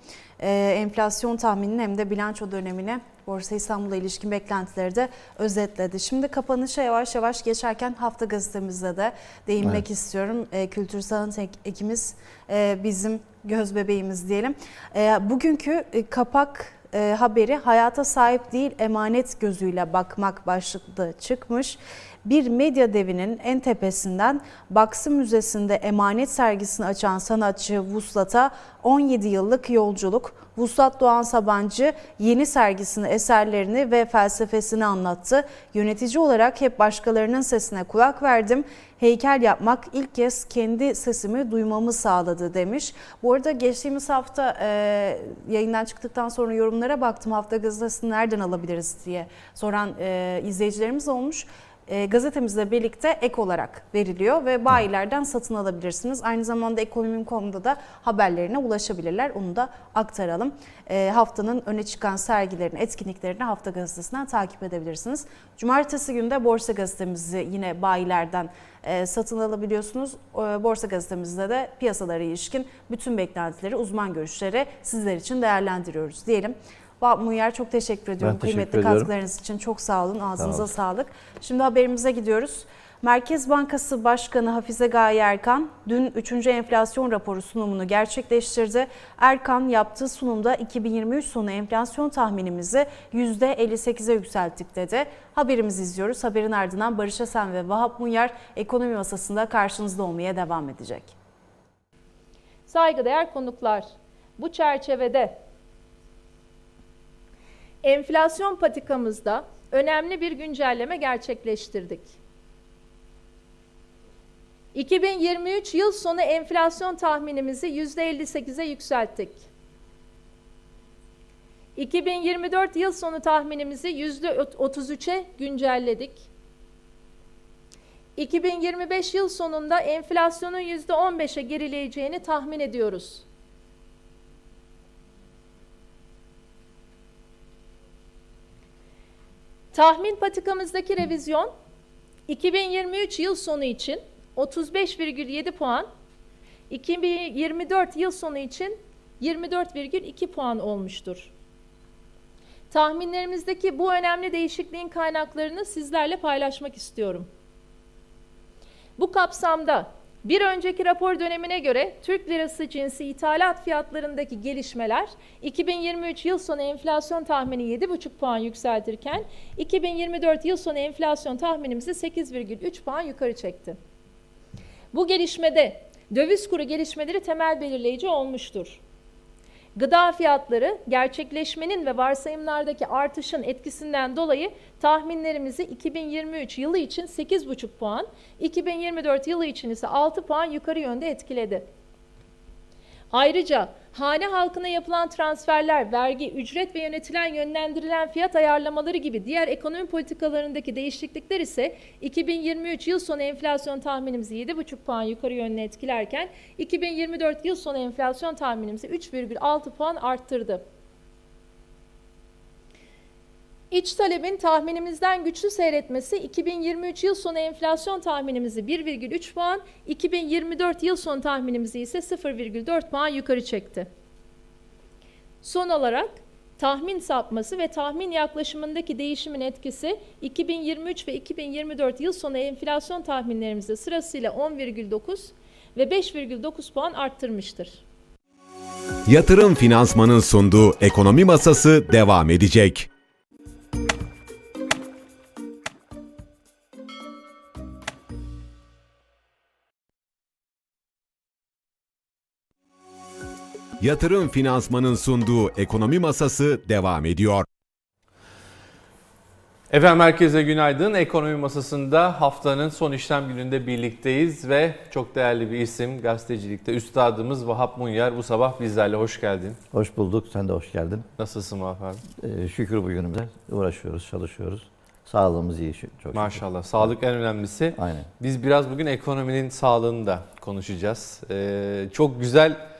e, enflasyon tahminini hem de bilanço dönemine Borsa İstanbul'a ilişkin beklentileri de özetledi. Şimdi kapanışa yavaş yavaş geçerken hafta gazetemizde de değinmek evet. istiyorum. E, Kültür Sanat Ekimiz e, bizim göz bebeğimiz diyelim. E, bugünkü e, kapak e, haberi hayata sahip değil emanet gözüyle bakmak başlıklı çıkmış bir medya devinin en tepesinden Baksı Müzesi'nde emanet sergisini açan sanatçı Vuslat'a 17 yıllık yolculuk. Vuslat Doğan Sabancı yeni sergisini, eserlerini ve felsefesini anlattı. Yönetici olarak hep başkalarının sesine kulak verdim. Heykel yapmak ilk kez kendi sesimi duymamı sağladı demiş. Bu arada geçtiğimiz hafta e, yayından çıktıktan sonra yorumlara baktım. Hafta gazetesini nereden alabiliriz diye soran e, izleyicilerimiz olmuş e, gazetemizle birlikte ek olarak veriliyor ve bayilerden satın alabilirsiniz. Aynı zamanda ekonomim.com'da da haberlerine ulaşabilirler. Onu da aktaralım. E, haftanın öne çıkan sergilerini, etkinliklerini Hafta Gazetesi'nden takip edebilirsiniz. Cumartesi günü de Borsa Gazetemizi yine bayilerden e, satın alabiliyorsunuz. Borsa Gazetemizde de piyasalara ilişkin bütün beklentileri, uzman görüşleri sizler için değerlendiriyoruz diyelim. Vahap Muyer çok teşekkür ediyorum. Ben teşekkür Kıymetli ediyorum. katkılarınız için çok sağ olun. Ağzınıza sağ sağlık. Şimdi haberimize gidiyoruz. Merkez Bankası Başkanı Hafize Gaye Erkan dün 3. enflasyon raporu sunumunu gerçekleştirdi. Erkan yaptığı sunumda 2023 sonu enflasyon tahminimizi %58'e yükselttik dedi. Haberimizi izliyoruz. Haberin ardından Barış Esen ve Vahap Muyer ekonomi masasında karşınızda olmaya devam edecek. Saygıdeğer konuklar, bu çerçevede enflasyon patikamızda önemli bir güncelleme gerçekleştirdik. 2023 yıl sonu enflasyon tahminimizi %58'e yükselttik. 2024 yıl sonu tahminimizi %33'e güncelledik. 2025 yıl sonunda enflasyonun %15'e gerileyeceğini tahmin ediyoruz. Tahmin patikamızdaki revizyon 2023 yıl sonu için 35,7 puan, 2024 yıl sonu için 24,2 puan olmuştur. Tahminlerimizdeki bu önemli değişikliğin kaynaklarını sizlerle paylaşmak istiyorum. Bu kapsamda bir önceki rapor dönemine göre Türk lirası cinsi ithalat fiyatlarındaki gelişmeler 2023 yıl sonu enflasyon tahmini 7,5 puan yükseltirken 2024 yıl sonu enflasyon tahminimizi 8,3 puan yukarı çekti. Bu gelişmede döviz kuru gelişmeleri temel belirleyici olmuştur. Gıda fiyatları gerçekleşmenin ve varsayımlardaki artışın etkisinden dolayı tahminlerimizi 2023 yılı için 8,5 puan, 2024 yılı için ise 6 puan yukarı yönde etkiledi. Ayrıca hane halkına yapılan transferler, vergi, ücret ve yönetilen yönlendirilen fiyat ayarlamaları gibi diğer ekonomi politikalarındaki değişiklikler ise 2023 yıl sonu enflasyon tahminimizi 7,5 puan yukarı yönüne etkilerken 2024 yıl sonu enflasyon tahminimizi 3,6 puan arttırdı. İç talebin tahminimizden güçlü seyretmesi 2023 yıl sonu enflasyon tahminimizi 1,3 puan, 2024 yıl sonu tahminimizi ise 0,4 puan yukarı çekti. Son olarak tahmin sapması ve tahmin yaklaşımındaki değişimin etkisi 2023 ve 2024 yıl sonu enflasyon tahminlerimizi sırasıyla 10,9 ve 5,9 puan arttırmıştır. Yatırım Finansman'ın sunduğu ekonomi masası devam edecek. Yatırım Finansman'ın sunduğu ekonomi masası devam ediyor. Efendim herkese günaydın. Ekonomi masasında haftanın son işlem gününde birlikteyiz ve çok değerli bir isim gazetecilikte üstadımız Vahap Munyar bu sabah bizlerle hoş geldin. Hoş bulduk. Sen de hoş geldin. Nasılsın Vahap abi? Ee, şükür bugünümüze uğraşıyoruz, çalışıyoruz. Sağlığımız iyi. Çok şükür. Maşallah. Sağlık en önemlisi. Aynen. Biz biraz bugün ekonominin sağlığını da konuşacağız. Ee, çok güzel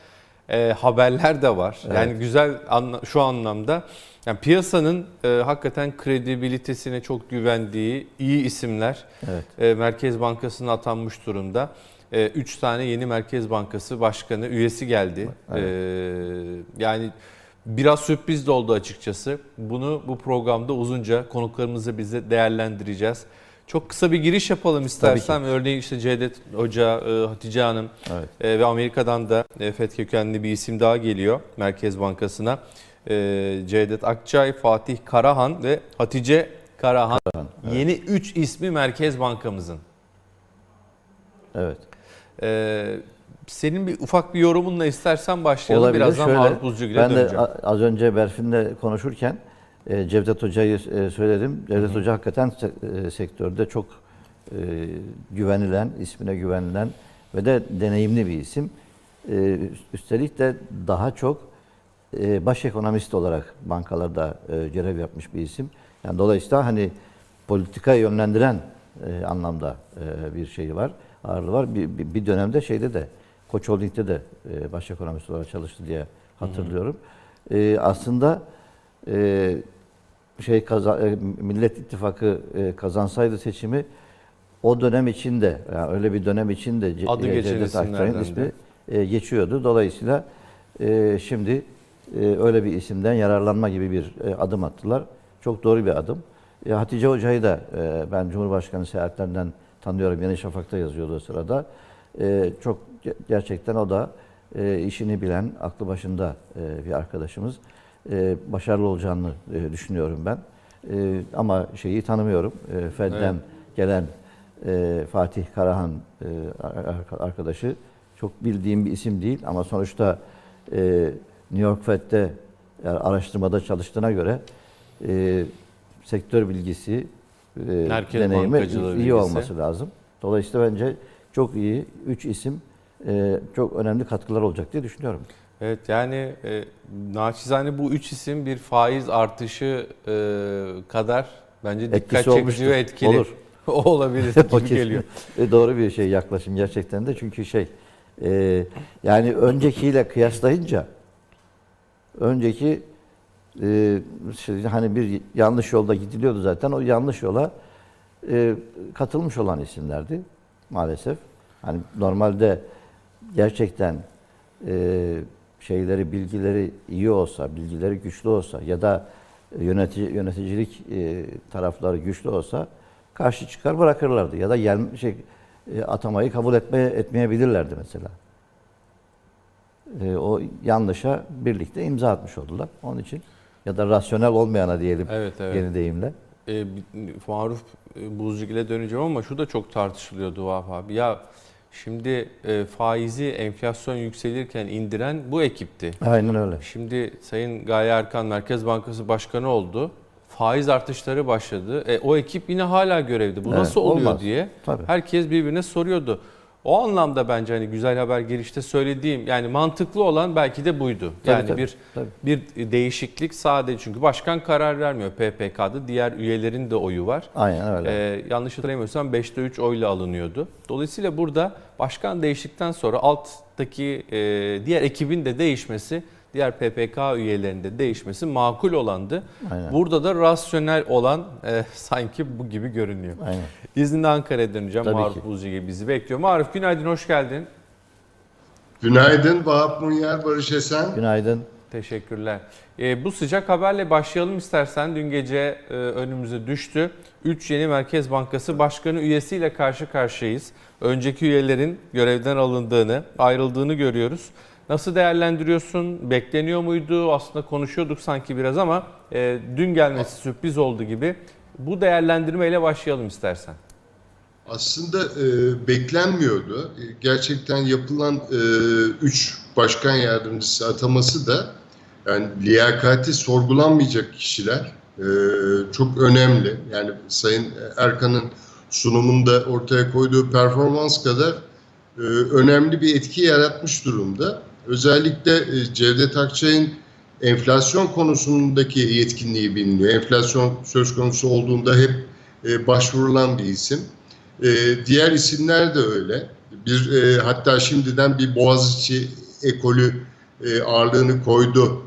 e, haberler de var. Evet. Yani güzel anla- şu anlamda yani piyasanın e, hakikaten kredibilitesine çok güvendiği iyi isimler Evet. e, Merkez Bankası'na atanmış durumda. 3 tane yeni Merkez Bankası Başkanı üyesi geldi. Evet. E, yani biraz sürpriz de oldu açıkçası. Bunu bu programda uzunca konuklarımızla bize değerlendireceğiz. Çok kısa bir giriş yapalım istersen. Örneğin işte Cevdet Hoca, e, Hatice Hanım Evet. e, ve Amerika'dan da e, FED kökenli bir isim daha geliyor Merkez Bankası'na. Cevdet Akçay, Fatih Karahan ve Hatice Karahan. Yeni 3 ismi Merkez Bankamızın. Evet. E, senin bir ufak bir yorumunla istersen başlayalım. Olabilir. Birazdan Şöyle, Mahmut Buzcugül'e ben de döneceğim. az önce Berfin'le konuşurken e, Cevdet Hoca'yı e, söyledim. Cevdet Hoca hakikaten se- e, sektörde çok e, güvenilen, ismine güvenilen ve de deneyimli bir isim. E, üstelik de daha çok e, baş ekonomist olarak bankalarda e, görev yapmış bir isim. Yani dolayısıyla hani politika yönlendiren e, anlamda e, bir şey var, ağırlığı var. Bir, bir, bir dönemde şeyde de Koç Holding'de de e, baş ekonomist olarak çalıştı diye hatırlıyorum. E, aslında e, şey kaza, e, Millet İttifakı e, kazansaydı seçimi o dönem içinde yani öyle bir dönem içinde Adı e, Cevdet Akçay'ın ismi e, geçiyordu. Dolayısıyla e, şimdi e, öyle bir isimden yararlanma gibi bir e, adım attılar. Çok doğru bir adım. E, Hatice Hoca'yı da e, ben Cumhurbaşkanı seyahatlerinden tanıyorum. Yeni Şafak'ta yazıyordu o sırada. E, çok ge- gerçekten o da e, işini bilen, aklı başında e, bir arkadaşımız. E, başarılı olacağını e, düşünüyorum ben. E, ama şeyi tanımıyorum. E, Fed'den gelen e, Fatih Karahan e, ar- arkadaşı çok bildiğim bir isim değil ama sonuçta e, New York Fed'de yani araştırmada çalıştığına göre e, sektör bilgisi, e, Merkez deneyimi iyi bilgisi. olması lazım. Dolayısıyla bence çok iyi 3 isim e, çok önemli katkılar olacak diye düşünüyorum. Evet yani e, naçizane bu üç isim bir faiz artışı e, kadar bence dikkat Etkisi çekici olmuştur. ve etkili Olur. olabilir O gibi kesin. geliyor. E, doğru bir şey yaklaşım gerçekten de çünkü şey e, yani öncekiyle kıyaslayınca önceki e, şey, hani bir yanlış yolda gidiliyordu zaten o yanlış yola e, katılmış olan isimlerdi maalesef. Hani normalde gerçekten e, şeyleri bilgileri iyi olsa, bilgileri güçlü olsa ya da yönetici yöneticilik e, tarafları güçlü olsa karşı çıkar bırakırlardı ya da yer, şey e, atamayı kabul etme etmeyebilirlerdi mesela. E, o yanlışa birlikte imza atmış oldular. Onun için ya da rasyonel olmayana diyelim Evet evet. yeni deyimle. E, Maruf e, Buzcugil'e döneceğim ama şu da çok tartışılıyordu Vahap abi. Ya şimdi e, faizi enflasyon yükselirken indiren bu ekipti. Aynen öyle. Şimdi Sayın Gaye Erkan Merkez Bankası Başkanı oldu. Faiz artışları başladı. E, o ekip yine hala görevde. Bu Evet, nasıl oluyor olmaz. diye Tabii. herkes birbirine soruyordu. O anlamda bence hani güzel haber girişte söylediğim yani mantıklı olan belki de buydu. Tabii, yani tabii, bir tabii. bir değişiklik sadece çünkü başkan karar vermiyor PPK'da. Diğer üyelerin de oyu var. Aynen öyle. Ee, yanlış hatırlamıyorsam 5'te 3 oyla alınıyordu. Dolayısıyla burada başkan değiştikten sonra alttaki e, diğer ekibin de değişmesi, diğer PPK üyelerinin de değişmesi makul olandı. Aynen. Burada da rasyonel olan e, sanki bu gibi görünüyor. Aynen. İzninle Ankara'ya döneceğim. Tabii Maruf ki. Buzcugi bizi bekliyor. Maruf günaydın, hoş geldin. Günaydın Vahap Munyer, Barış Esen. Günaydın. Teşekkürler. Ee, bu sıcak haberle başlayalım istersen. Dün gece e, önümüze düştü. 3 yeni Merkez Bankası Başkanı üyesiyle karşı karşıyayız. Önceki üyelerin görevden alındığını, ayrıldığını görüyoruz. Nasıl değerlendiriyorsun? Bekleniyor muydu? Aslında konuşuyorduk sanki biraz ama e, dün gelmesi sürpriz oldu gibi. Bu değerlendirmeyle başlayalım istersen. Aslında e, beklenmiyordu. E, gerçekten yapılan 3 başkan yardımcısı ataması da yani liyakati sorgulanmayacak kişiler e, çok önemli. Yani Sayın Erkan'ın sunumunda ortaya koyduğu performans kadar e, önemli bir etki yaratmış durumda. Özellikle e, Cevdet Akçay'ın enflasyon konusundaki yetkinliği biliniyor. Enflasyon söz konusu olduğunda hep e, başvurulan bir isim. E, diğer isimler de öyle. Bir hatta şimdiden bir Boğaziçi ekolü e, ağırlığını koydu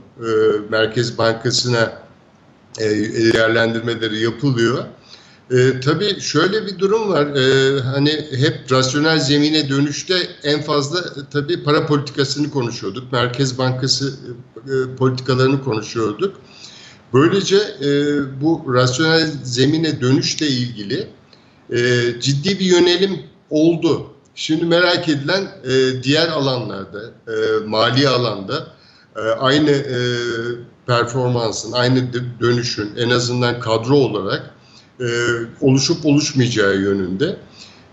Merkez Bankası'na e, değerlendirmeleri yapılıyor. E, tabii şöyle bir durum var. E, hani hep rasyonel zemine dönüşte en fazla e, tabii para politikasını konuşuyorduk. Merkez Bankası e, politikalarını konuşuyorduk. Böylece e, bu rasyonel zemine dönüşle ilgili e, ciddi bir yönelim oldu. Şimdi merak edilen e, diğer alanlarda, e, mali alanda e, aynı e, performansın, aynı dö- dönüşün en azından kadro olarak e, oluşup oluşmayacağı yönünde.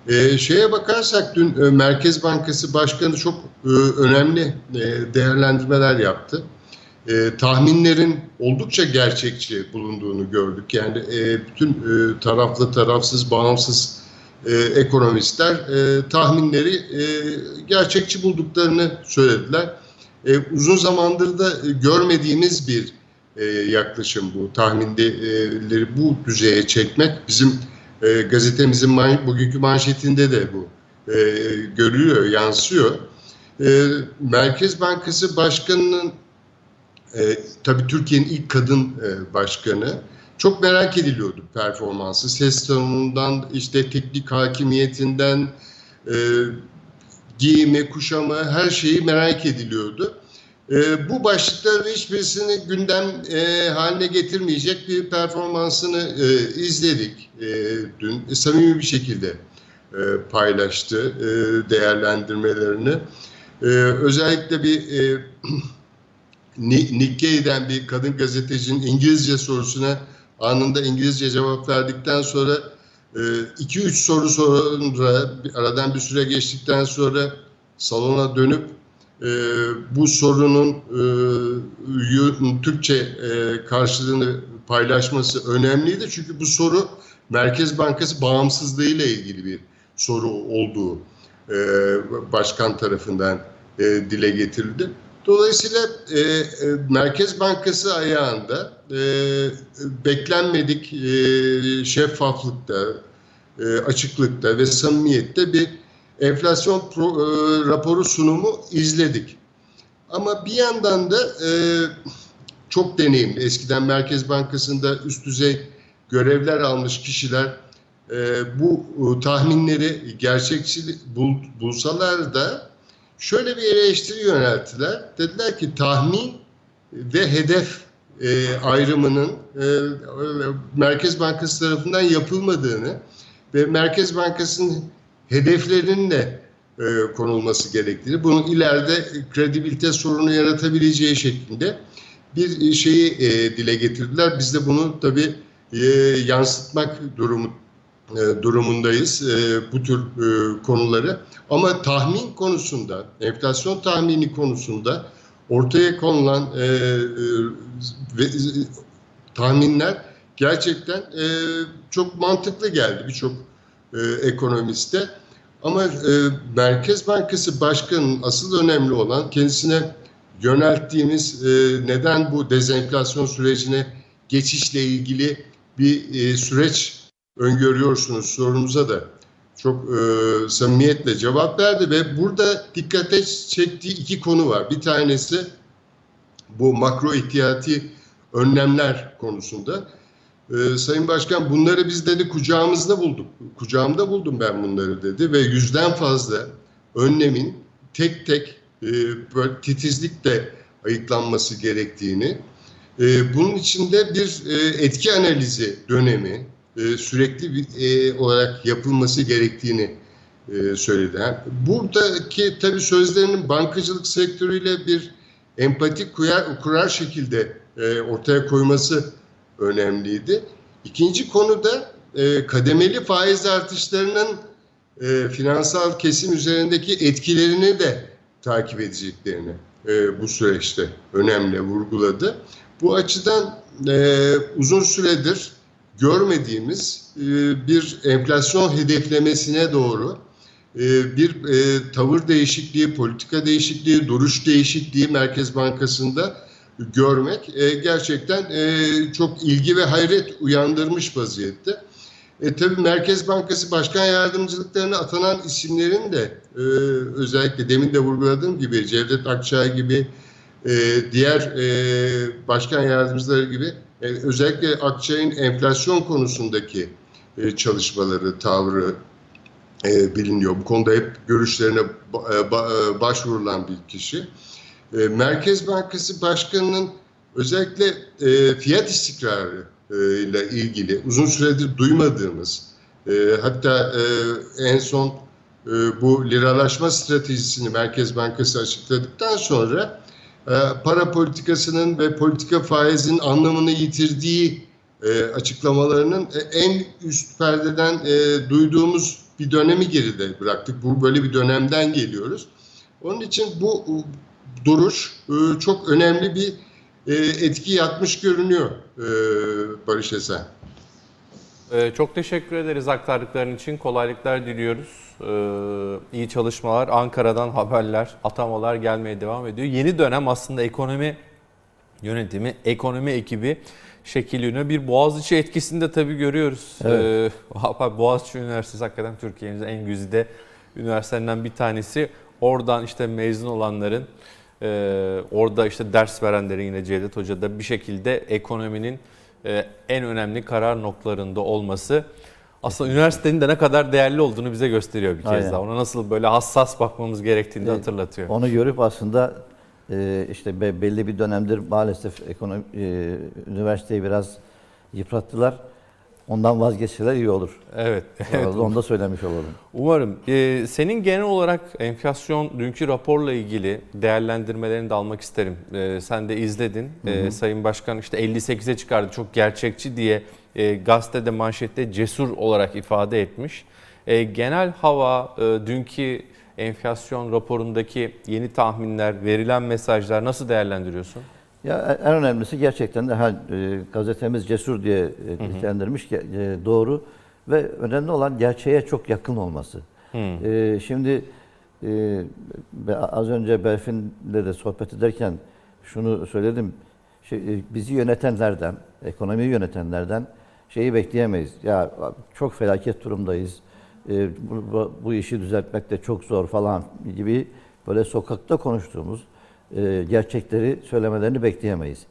E, şeye bakarsak dün e, Merkez Bankası Başkanı çok e, önemli e, değerlendirmeler yaptı. E, tahminlerin oldukça gerçekçi bulunduğunu gördük. Yani e, bütün e, taraflı, tarafsız, bağımsız e, ekonomistler e, tahminleri e, gerçekçi bulduklarını söylediler. E, uzun zamandır da e, görmediğimiz bir e, yaklaşım bu. Tahminleri bu düzeye çekmek bizim e, gazetemizin bugünkü manşetinde de bu e, görülüyor, yansıyor. Merkez Bankası Başkanı'nın e, tabii Türkiye'nin ilk kadın başkanı çok merak ediliyordu performansı. Ses tonundan, işte teknik hakimiyetinden, e, giyimi, kuşamı her şeyi merak ediliyordu. E, bu başlıkların hiçbirisini gündem e, haline getirmeyecek bir performansını e, izledik e, dün. E, samimi bir şekilde e, paylaştı e, değerlendirmelerini. E, özellikle bir e, Ni- Nikkei'den bir kadın gazetecinin İngilizce sorusuna anında İngilizce cevap verdikten sonra 2-3 soru sonra aradan bir süre geçtikten sonra salona dönüp e, bu sorunun e, Türkçe e, karşılığını paylaşması önemliydi. Çünkü bu soru Merkez Bankası bağımsızlığı ile ilgili bir soru olduğu e, başkan tarafından e, dile getirildi. Dolayısıyla e, e, Merkez Bankası ayağında e, beklenmedik e, şeffaflıkta, e, açıklıkta ve samimiyette bir enflasyon pro, e, raporu sunumu izledik. Ama bir yandan da e, çok deneyimli, eskiden Merkez Bankası'nda üst düzey görevler almış kişiler e, bu e, tahminleri gerçekçi bul, bulsalar da şöyle bir eleştiri yönelttiler. Dediler ki tahmin ve hedef e, ayrımının e, e, Merkez Bankası tarafından yapılmadığını ve Merkez Bankası'nın hedeflerinin de e, konulması gerektiğini, bunun ileride kredibilite sorunu yaratabileceği şeklinde bir şeyi e, dile getirdiler. Biz de bunu tabii e, yansıtmak durumu e, durumundayız e, bu tür e, konuları. Ama tahmin konusunda, enflasyon tahmini konusunda ortaya konulan e, e, e, tahminler gerçekten e, çok mantıklı geldi birçok e, ekonomiste. Ama e, Merkez Bankası Başkanı'nın asıl önemli olan kendisine yönelttiğimiz e, neden bu dezenflasyon sürecine geçişle ilgili bir e, süreç öngörüyorsunuz sorumuza da çok e, samimiyetle cevap verdi ve burada dikkate çektiği iki konu var. Bir tanesi bu makro ihtiyati önlemler konusunda. E, Sayın Başkan bunları biz dedi kucağımızda bulduk. Kucağımda buldum ben bunları dedi ve yüzden fazla önlemin tek tek e, böyle titizlikle ayıklanması gerektiğini, e, bunun içinde bir e, etki analizi dönemi e, sürekli bir, e, olarak yapılması gerektiğini e, söyledi. Yani buradaki tabii sözlerinin bankacılık sektörüyle bir empati kurar, kurar şekilde e, ortaya koyması önemliydi. İkinci konu da e, kademeli faiz artışlarının e, finansal kesim üzerindeki etkilerini de takip edeceklerini e, bu süreçte önemli vurguladı. Bu açıdan e, uzun süredir görmediğimiz e, bir enflasyon hedeflemesine doğru e, bir e, tavır değişikliği, politika değişikliği, duruş değişikliği Merkez Bankası'nda görmek e, gerçekten e, çok ilgi ve hayret uyandırmış vaziyette. E, tabii Merkez Bankası Başkan Yardımcılıklarına atanan isimlerin de e, özellikle demin de vurguladığım gibi Cevdet Akçay gibi e, diğer e, başkan yardımcıları gibi e, özellikle Akçay'ın enflasyon konusundaki e, çalışmaları, tavrı e, biliniyor. Bu konuda hep görüşlerine ba, ba, başvurulan bir kişi. E, Merkez Bankası Başkanı'nın özellikle e, fiyat istikrarı e, ile ilgili uzun süredir duymadığımız hatta en son bu liralaşma stratejisini Merkez Bankası açıkladıktan sonra para politikasının ve politika faizinin anlamını yitirdiği açıklamalarının en üst perdeden duyduğumuz bir dönemi geride bıraktık. Bu böyle bir dönemden geliyoruz. Onun için bu duruş e, çok önemli bir e, etki yapmış görünüyor e, Barış Esen. Ee, çok teşekkür ederiz aktardıkların için. Kolaylıklar diliyoruz. Ee, iyi çalışmalar. Ankara'dan haberler, atamalar gelmeye devam ediyor. Yeni dönem aslında ekonomi yönetimi, ekonomi ekibi şekilleniyor. Bir Boğaziçi etkisini de tabii görüyoruz. Evet. Ee, Boğaziçi Üniversitesi hakikaten Türkiye'nin en güzide üniversitelerinden bir tanesi. Oradan işte mezun olanların, e, orada işte ders verenlerin yine Cevdet Hoca da bir şekilde ekonominin e, en önemli karar noktalarında olması aslında üniversitenin de ne kadar değerli olduğunu bize gösteriyor bir kez Aynen. daha. Ona nasıl böyle hassas bakmamız gerektiğini de hatırlatıyor. Onu görüp aslında e, işte be- belli bir dönemdir maalesef ekonomi e, üniversiteyi biraz yıprattılar. Ondan vazgeçseler iyi olur. Evet. Evet. Onu da söylemiş olalım. Umarım. Ee, senin genel olarak enflasyon dünkü raporla ilgili değerlendirmelerini de almak isterim. Ee, sen de izledin. Ee, Sayın Başkan işte 58'e çıkardı çok gerçekçi diye e, gazetede manşette cesur olarak ifade etmiş. E, genel hava e, dünkü enflasyon raporundaki yeni tahminler, verilen mesajlar nasıl değerlendiriyorsun? Ya en önemlisi gerçekten de ha, e, gazetemiz cesur diye e, nitelendirmiş e, doğru ve önemli olan gerçeğe çok yakın olması. E, şimdi e, az önce Berfin'le de sohbet ederken şunu söyledim. Şey, e, bizi yönetenlerden, ekonomiyi yönetenlerden şeyi bekleyemeyiz. Ya çok felaket durumdayız. E, bu, bu işi düzeltmek de çok zor falan gibi böyle sokakta konuştuğumuz e, gerçekleri söylemelerini bekleyemeyiz.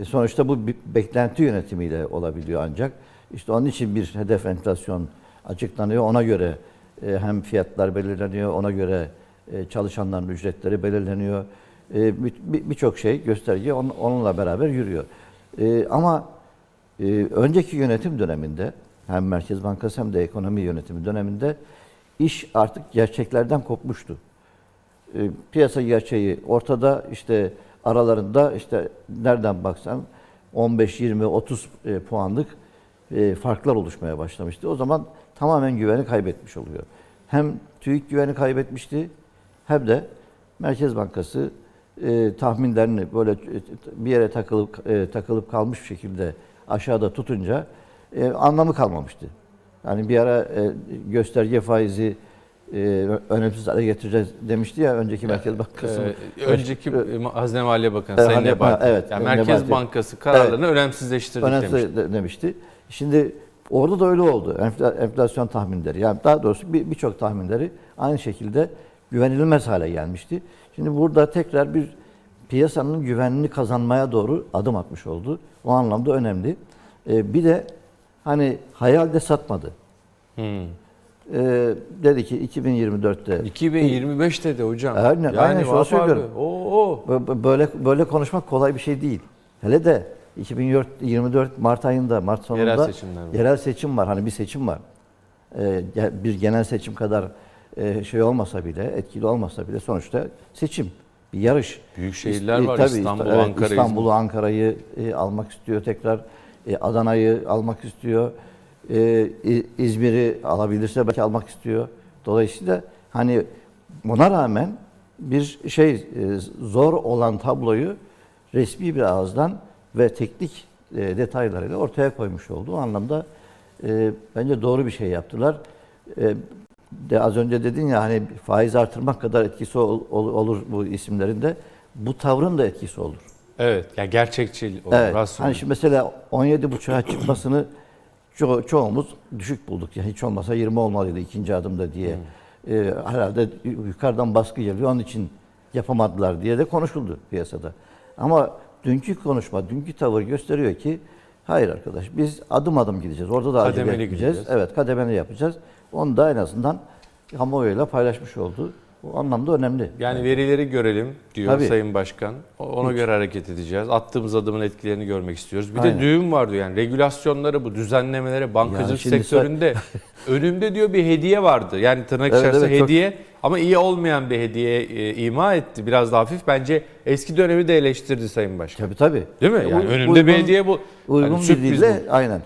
E, sonuçta bu beklenti yönetimiyle olabiliyor ancak. İşte onun için bir hedef enflasyon açıklanıyor. Ona göre e, hem fiyatlar belirleniyor, ona göre çalışanların ücretleri belirleniyor. E, bir- bir- Birçok şey gösterge on- onunla beraber yürüyor. Ama önceki yönetim döneminde hem Merkez Bankası hem de ekonomi yönetimi döneminde iş artık gerçeklerden kopmuştu. E, piyasa gerçeği ortada işte aralarında işte nereden baksan 15, 20, 30 e, puanlık e, farklar oluşmaya başlamıştı. O zaman tamamen güveni kaybetmiş oluyor. Hem TÜİK güveni kaybetmişti hem de Merkez Bankası e, tahminlerini böyle bir yere takılıp takılıp kalmış bir şekilde aşağıda tutunca anlamı kalmamıştı. Yani bir ara gösterge faizi e, önemsiz hale getireceğiz demişti ya önceki Merkez Bankası. Ee, önceki e, Hazine Maliye Bakanı Evet, Sayın Nebati. evet, yani Nebati. Merkez Bankası kararlarını önemsizleştirdik önemsiz demişti. de- demişti. Şimdi orada da öyle oldu. Enfla- enflasyon tahminleri yani daha doğrusu bir- birçok tahminleri aynı şekilde güvenilmez hale gelmişti. Şimdi burada tekrar bir piyasanın güvenini kazanmaya doğru adım atmış oldu. O anlamda önemli. Ee, bir de hani hayalde satmadı. Hmm. Ee, dedi ki 2024'te 2025 dedi hocam. Aynen, aynen şunu söylüyorum. Oo. Bö- bö- Böyle böyle konuşmak kolay bir şey değil. Hele de 2024 Mart ayında, Mart sonunda Yerel seçimler var. yerel seçim var. Hani bir seçim var. Ee, bir genel seçim kadar e, şey olmasa bile, etkili olmasa bile sonuçta seçim, bir yarış. Büyük şehirler İst- var. tabii, İstanbul, evet, Ankara, İstanbul'u, Ankara'yı e, almak istiyor tekrar. E, Adana'yı almak istiyor. E, İzmir'i alabilirse belki almak istiyor. Dolayısıyla hani buna rağmen bir şey e, zor olan tabloyu resmi bir ağızdan ve teknik e, detaylarıyla ortaya koymuş oldu. O anlamda e, bence doğru bir şey yaptılar. E, de az önce dedin ya hani faiz artırmak kadar etkisi ol- ol- olur bu isimlerin de bu tavrın da etkisi olur. Evet. Yani gerçekçi olur. Evet. Hani şimdi mesela 17.5'a çıkmasını ço- çoğumuz düşük bulduk. Yani hiç olmasa 20 olmalıydı ikinci adımda diye. Ee, herhalde yukarıdan baskı geliyor. Onun için yapamadılar diye de konuşuldu piyasada. Ama dünkü konuşma, dünkü tavır gösteriyor ki hayır arkadaş biz adım adım gideceğiz. Orada da Kademeli gideceğiz. gideceğiz. Evet kademeli yapacağız. Onu da en azından kamuoyuyla paylaşmış oldu. Bu anlamda önemli. Yani verileri görelim diyor Tabii. Sayın Başkan. O- Ona Hiç. göre hareket edeceğiz. Attığımız adımın etkilerini görmek istiyoruz. Bir Aynen. de düğüm var diyor yani regülasyonlara bu düzenlemelere bankacılık Yani sektöründe önümde diyor bir hediye vardı. Yani tırnak Evet, içerisinde evet, çok- hediye ama iyi olmayan bir hediye e, ima etti. Biraz da hafif. Bence eski dönemi de eleştirdi Sayın Başkan. Tabii tabii. Değil mi? E, Yani uy- önümde bir hediye bu. Uygun Yani bir dille aynen.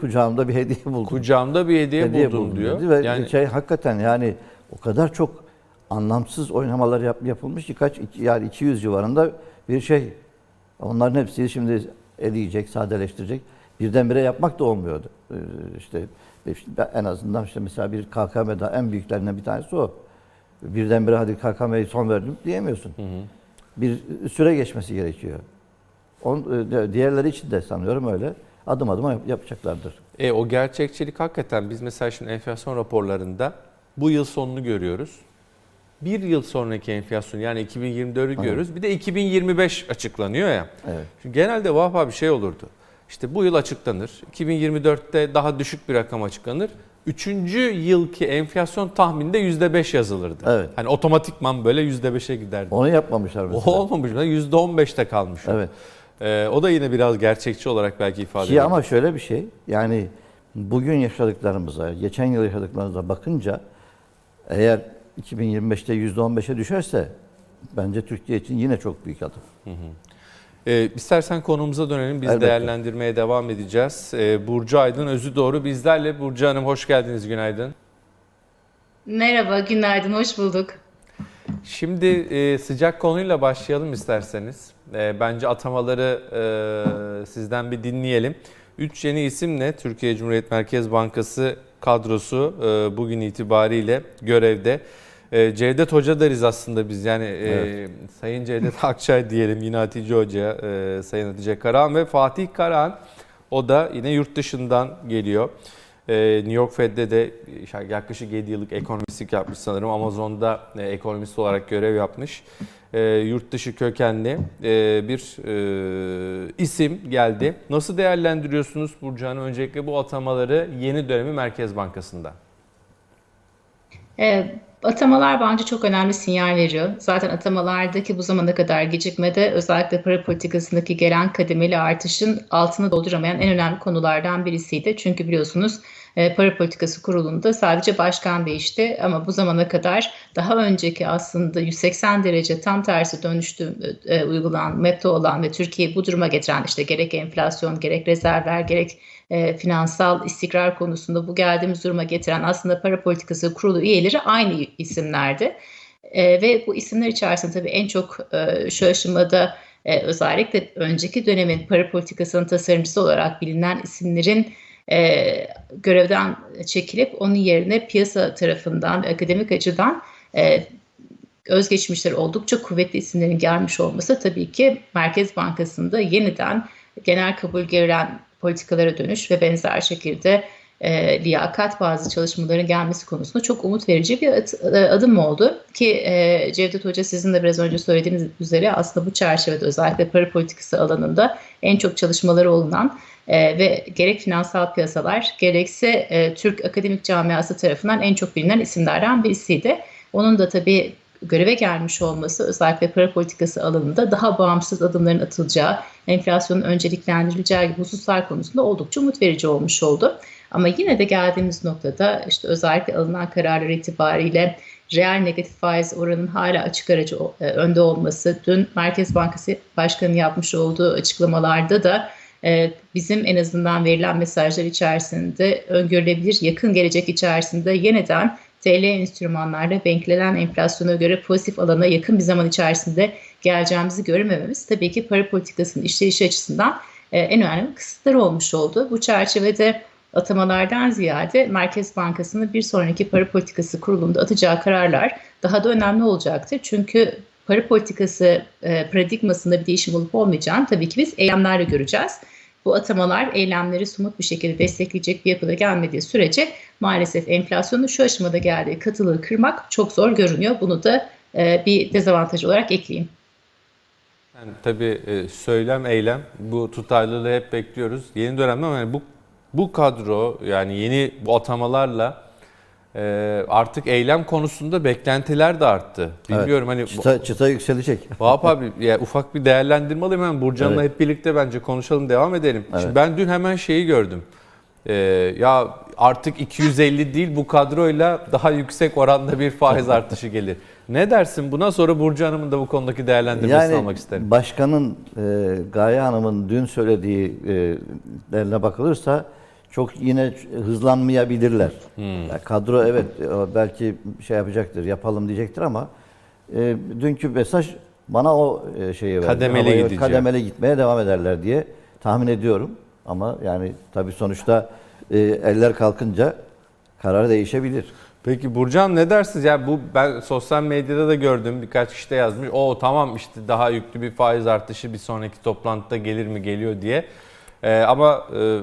Kucağımda bir hediye buldum. Kucağımda bir hediye, hediye buldum, buldum diyor. dedi ve yani şey hakikaten yani o kadar çok anlamsız oynamalar yap, yapılmış ki kaç iki- yani 200 civarında bir şey. Onların hepsini şimdi eleyecek, sadeleştirecek. Birdenbire yapmak da olmuyordu. Ee, işte işte en azından işte mesela bir KKM'da en büyüklerinden bir tanesi o. Birdenbire hadi KKM'yi son verdim diyemiyorsun. Bir süre geçmesi gerekiyor. On, e, diğerleri için de sanıyorum öyle. Adım adım yap- yapacaklardır. E, o gerçekçilik hakikaten biz mesela şimdi enflasyon raporlarında bu yıl sonunu görüyoruz. Bir yıl sonraki enflasyon yani 2024'ü görüyoruz. Bir de 2025 açıklanıyor ya. Evet. Şimdi genelde Vahap abi şey olurdu. İşte bu yıl açıklanır. 2024'te daha düşük bir rakam açıklanır. Üçüncü yılki enflasyon tahmininde %5 yazılırdı. Evet. Hani otomatikman böyle %5'e giderdi. Onu yapmamışlar O mesela. olmamış. %15'te kalmış. o. Evet. Ee, o da yine biraz gerçekçi olarak belki ifade ediyor. ama şöyle bir şey, yani bugün yaşadıklarımıza, geçen yıl yaşadıklarımıza bakınca eğer 2025'te %15'e düşerse bence Türkiye için yine çok büyük adım. Ee, istersen konumuza dönelim. Biz Elbette. değerlendirmeye devam edeceğiz. Ee, Burcu Aydın özü doğru bizlerle. Burcu Hanım hoş geldiniz. Günaydın. Merhaba, günaydın, hoş bulduk. Şimdi e, sıcak konuyla başlayalım isterseniz. E, bence atamaları e, sizden bir dinleyelim. Üç yeni isimle Türkiye Cumhuriyet Merkez Bankası kadrosu e, bugün itibariyle görevde. E, Cevdet Hoca deriz aslında biz yani e, Evet. Sayın Cevdet Akçay diyelim yine Hatice Hoca, e, Sayın Hatice Karahan ve Fatih Karahan o da yine yurt dışından geliyor. E, New York Fed'de de yaklaşık 7 yıllık ekonomistlik yapmış sanırım. Amazon'da e, ekonomist olarak görev yapmış. E, yurt dışı kökenli e, bir e, isim geldi. Nasıl değerlendiriyorsunuz Burcu Hanım öncelikle bu atamaları yeni dönemi Merkez Bankası'nda? E, atamalar bence çok önemli sinyal veriyor. Zaten atamalardaki bu zamana kadar gecikmede özellikle para politikasındaki gelen kademeli artışın altını dolduramayan en önemli konulardan birisiydi. Çünkü biliyorsunuz e, para politikası kurulunda sadece başkan değişti ama bu zamana kadar daha önceki aslında 180 derece tam tersi dönüştü e, uygulanan meta olan ve Türkiye'yi bu duruma getiren işte gerek enflasyon gerek rezervler gerek e, finansal istikrar konusunda bu geldiğimiz duruma getiren aslında para politikası kurulu üyeleri aynı isimlerdi. E, ve bu isimler içerisinde tabii en çok e, şu aşamada e, özellikle önceki dönemin para politikasının tasarımcısı olarak bilinen isimlerin e, görevden çekilip onun yerine piyasa tarafından akademik açıdan e, özgeçmişleri oldukça kuvvetli isimlerin gelmiş olması tabii ki Merkez Bankası'nda yeniden genel kabul gören politikalara dönüş ve benzer şekilde e, liyakat bazı çalışmaların gelmesi konusunda çok umut verici bir adım oldu. Ki e, Cevdet Hoca sizin de biraz önce söylediğiniz üzere aslında bu çerçevede özellikle para politikası alanında en çok çalışmaları olunan e, ve gerek finansal piyasalar gerekse e, Türk akademik camiası tarafından en çok bilinen isimlerden birisiydi. Onun da tabii göreve gelmiş olması özellikle para politikası alanında daha bağımsız adımların atılacağı, enflasyonun önceliklendirileceği gibi hususlar konusunda oldukça umut verici olmuş oldu. Ama yine de geldiğimiz noktada işte özellikle alınan kararlar itibariyle reel negatif faiz oranının hala açık aracı önde olması, dün Merkez Bankası Başkanı yapmış olduğu açıklamalarda da bizim en azından verilen mesajlar içerisinde öngörülebilir yakın gelecek içerisinde yeniden TL enstrümanlarla beklenen enflasyona göre pozitif alana yakın bir zaman içerisinde geleceğimizi göremememiz tabii ki para politikasının işleyişi açısından en önemli kısıtları olmuş oldu. Bu çerçevede atamalardan ziyade Merkez Bankası'nın bir sonraki para politikası kurulunda atacağı kararlar daha da önemli olacaktır. Çünkü para politikası e, paradigmasında bir değişim olup olmayacağını tabii ki biz eylemlerle göreceğiz. Bu atamalar eylemleri somut bir şekilde destekleyecek bir yapıda gelmediği sürece maalesef enflasyonun şu aşamada geldiği katılığı kırmak çok zor görünüyor. Bunu da e, bir dezavantaj olarak ekleyeyim. Yani tabii e, söylem, eylem bu tutarlılığı hep bekliyoruz. Yeni dönemde ama yani bu bu kadro yani yeni bu atamalarla e, artık eylem konusunda beklentiler de arttı. Bilmiyorum evet. hani çıta, çıta yükselecek. Vahap abi ya ufak bir değerlendirme alayım hemen Burcan'la evet. hep birlikte bence konuşalım devam edelim. Evet. Şimdi ben dün hemen şeyi gördüm. Ee, ya artık 250 değil bu kadroyla daha yüksek oranda bir faiz artışı gelir. Ne dersin buna sonra Burcu Hanım'ın da bu konudaki değerlendirmesini yani, almak isterim. Başkanın e, Gaye Hanım'ın dün söylediği e, bakılırsa çok yine hızlanmayabilirler. Hmm. Yani kadro evet belki şey yapacaktır, yapalım diyecektir ama e, dünkü mesaj bana o e, şeyi verdi. Kademeli. Kademeli gitmeye devam ederler diye tahmin ediyorum. Ama yani tabii sonuçta e, eller kalkınca karar değişebilir. Peki Burcan ne dersiniz? Ya bu ben sosyal medyada da gördüm birkaç kişi de yazmış. O tamam işte daha yüklü bir faiz artışı bir sonraki toplantıda gelir mi geliyor diye. Ee, ama e,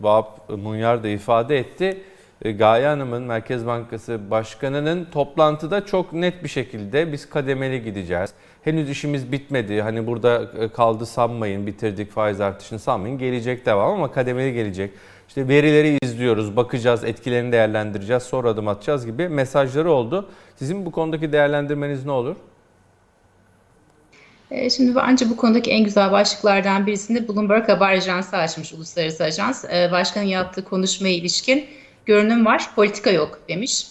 Vahap Munyar da ifade etti. E, Gaye Hanım'ın Merkez Bankası Başkanı'nın toplantıda çok net bir şekilde biz kademeli gideceğiz. Henüz işimiz bitmedi. Hani burada kaldı sanmayın, bitirdik faiz artışını sanmayın. Gelecek devam ama kademeli gelecek. İşte verileri izliyoruz, bakacağız, etkilerini değerlendireceğiz, sonra adım atacağız gibi mesajları oldu. Sizin bu konudaki değerlendirmeniz ne olur? Şimdi bence bu konudaki en güzel başlıklardan birisinde Bloomberg Haber Ajansı açmış, uluslararası ajans. Başkanın yaptığı konuşmaya ilişkin görünüm var, politika yok demiş.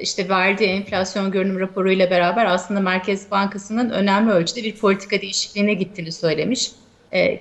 İşte verdiği enflasyon görünüm raporuyla beraber aslında Merkez Bankası'nın önemli ölçüde bir politika değişikliğine gittiğini söylemiş.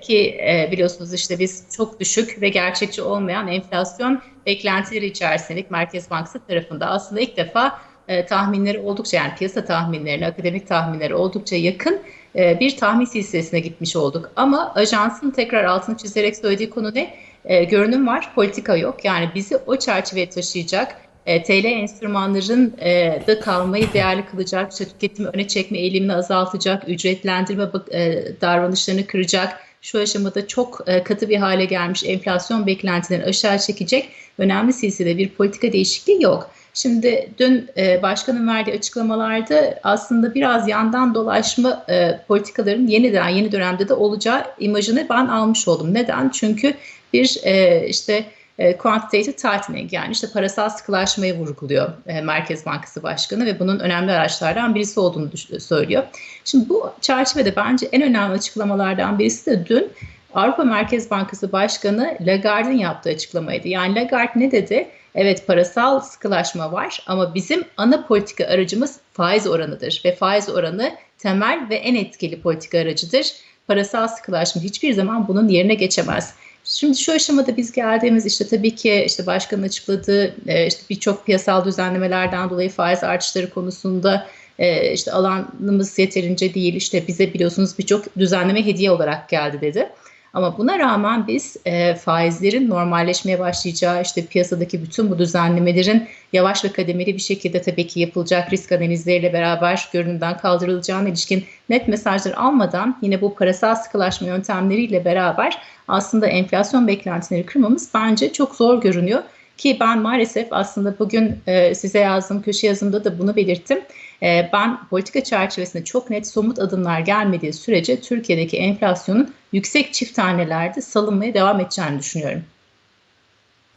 Ki biliyorsunuz işte biz çok düşük ve gerçekçi olmayan enflasyon beklentileri içerisindelik Merkez Bankası tarafında aslında ilk defa tahminleri oldukça yani piyasa tahminlerine, akademik tahminleri oldukça yakın bir tahmin silsilesine gitmiş olduk. Ama ajansın tekrar altını çizerek söylediği konu ne? Görünüm var, politika yok. Yani bizi o çerçeveye taşıyacak e, TL enstrümanların e, da kalmayı değerli kılacak, işte tüketimi öne çekme eğilimini azaltacak, ücretlendirme e, davranışlarını kıracak, şu aşamada çok e, katı bir hale gelmiş enflasyon beklentilerini aşağı çekecek önemli silsile bir politika değişikliği yok. Şimdi dün e, başkanın verdiği açıklamalarda aslında biraz yandan dolaşma e, politikaların yeniden yeni dönemde de olacağı imajını ben almış oldum. Neden? Çünkü bir e, işte e, quantitative tightening yani işte parasal sıkılaşmayı vurguluyor e, Merkez Bankası Başkanı ve bunun önemli araçlardan birisi olduğunu söylüyor. Şimdi bu çerçevede bence en önemli açıklamalardan birisi de dün Avrupa Merkez Bankası Başkanı Lagarde'ın yaptığı açıklamaydı. Yani Lagarde ne dedi? Evet parasal sıkılaşma var ama bizim ana politika aracımız faiz oranıdır ve faiz oranı temel ve en etkili politika aracıdır. Parasal sıkılaşma hiçbir zaman bunun yerine geçemez. Şimdi şu aşamada biz geldiğimiz işte tabii ki işte başkanın açıkladığı e, işte birçok piyasal düzenlemelerden dolayı faiz artışları konusunda e, işte alanımız yeterince değil işte bize biliyorsunuz birçok düzenleme hediye olarak geldi dedi. Ama buna rağmen biz e, faizlerin normalleşmeye başlayacağı, işte piyasadaki bütün bu düzenlemelerin yavaş ve kademeli bir şekilde tabii ki yapılacak risk analizleriyle beraber görünümden kaldırılacağına ilişkin net mesajlar almadan yine bu parasal sıkılaşma yöntemleriyle beraber aslında enflasyon beklentileri kırmamız bence çok zor görünüyor. Ki ben maalesef aslında bugün e, size yazdığım köşe yazımda da bunu belirttim. E, ben politika çerçevesinde çok net somut adımlar gelmediği sürece Türkiye'deki enflasyonun yüksek çift tanelerde salınmaya devam edeceğini düşünüyorum.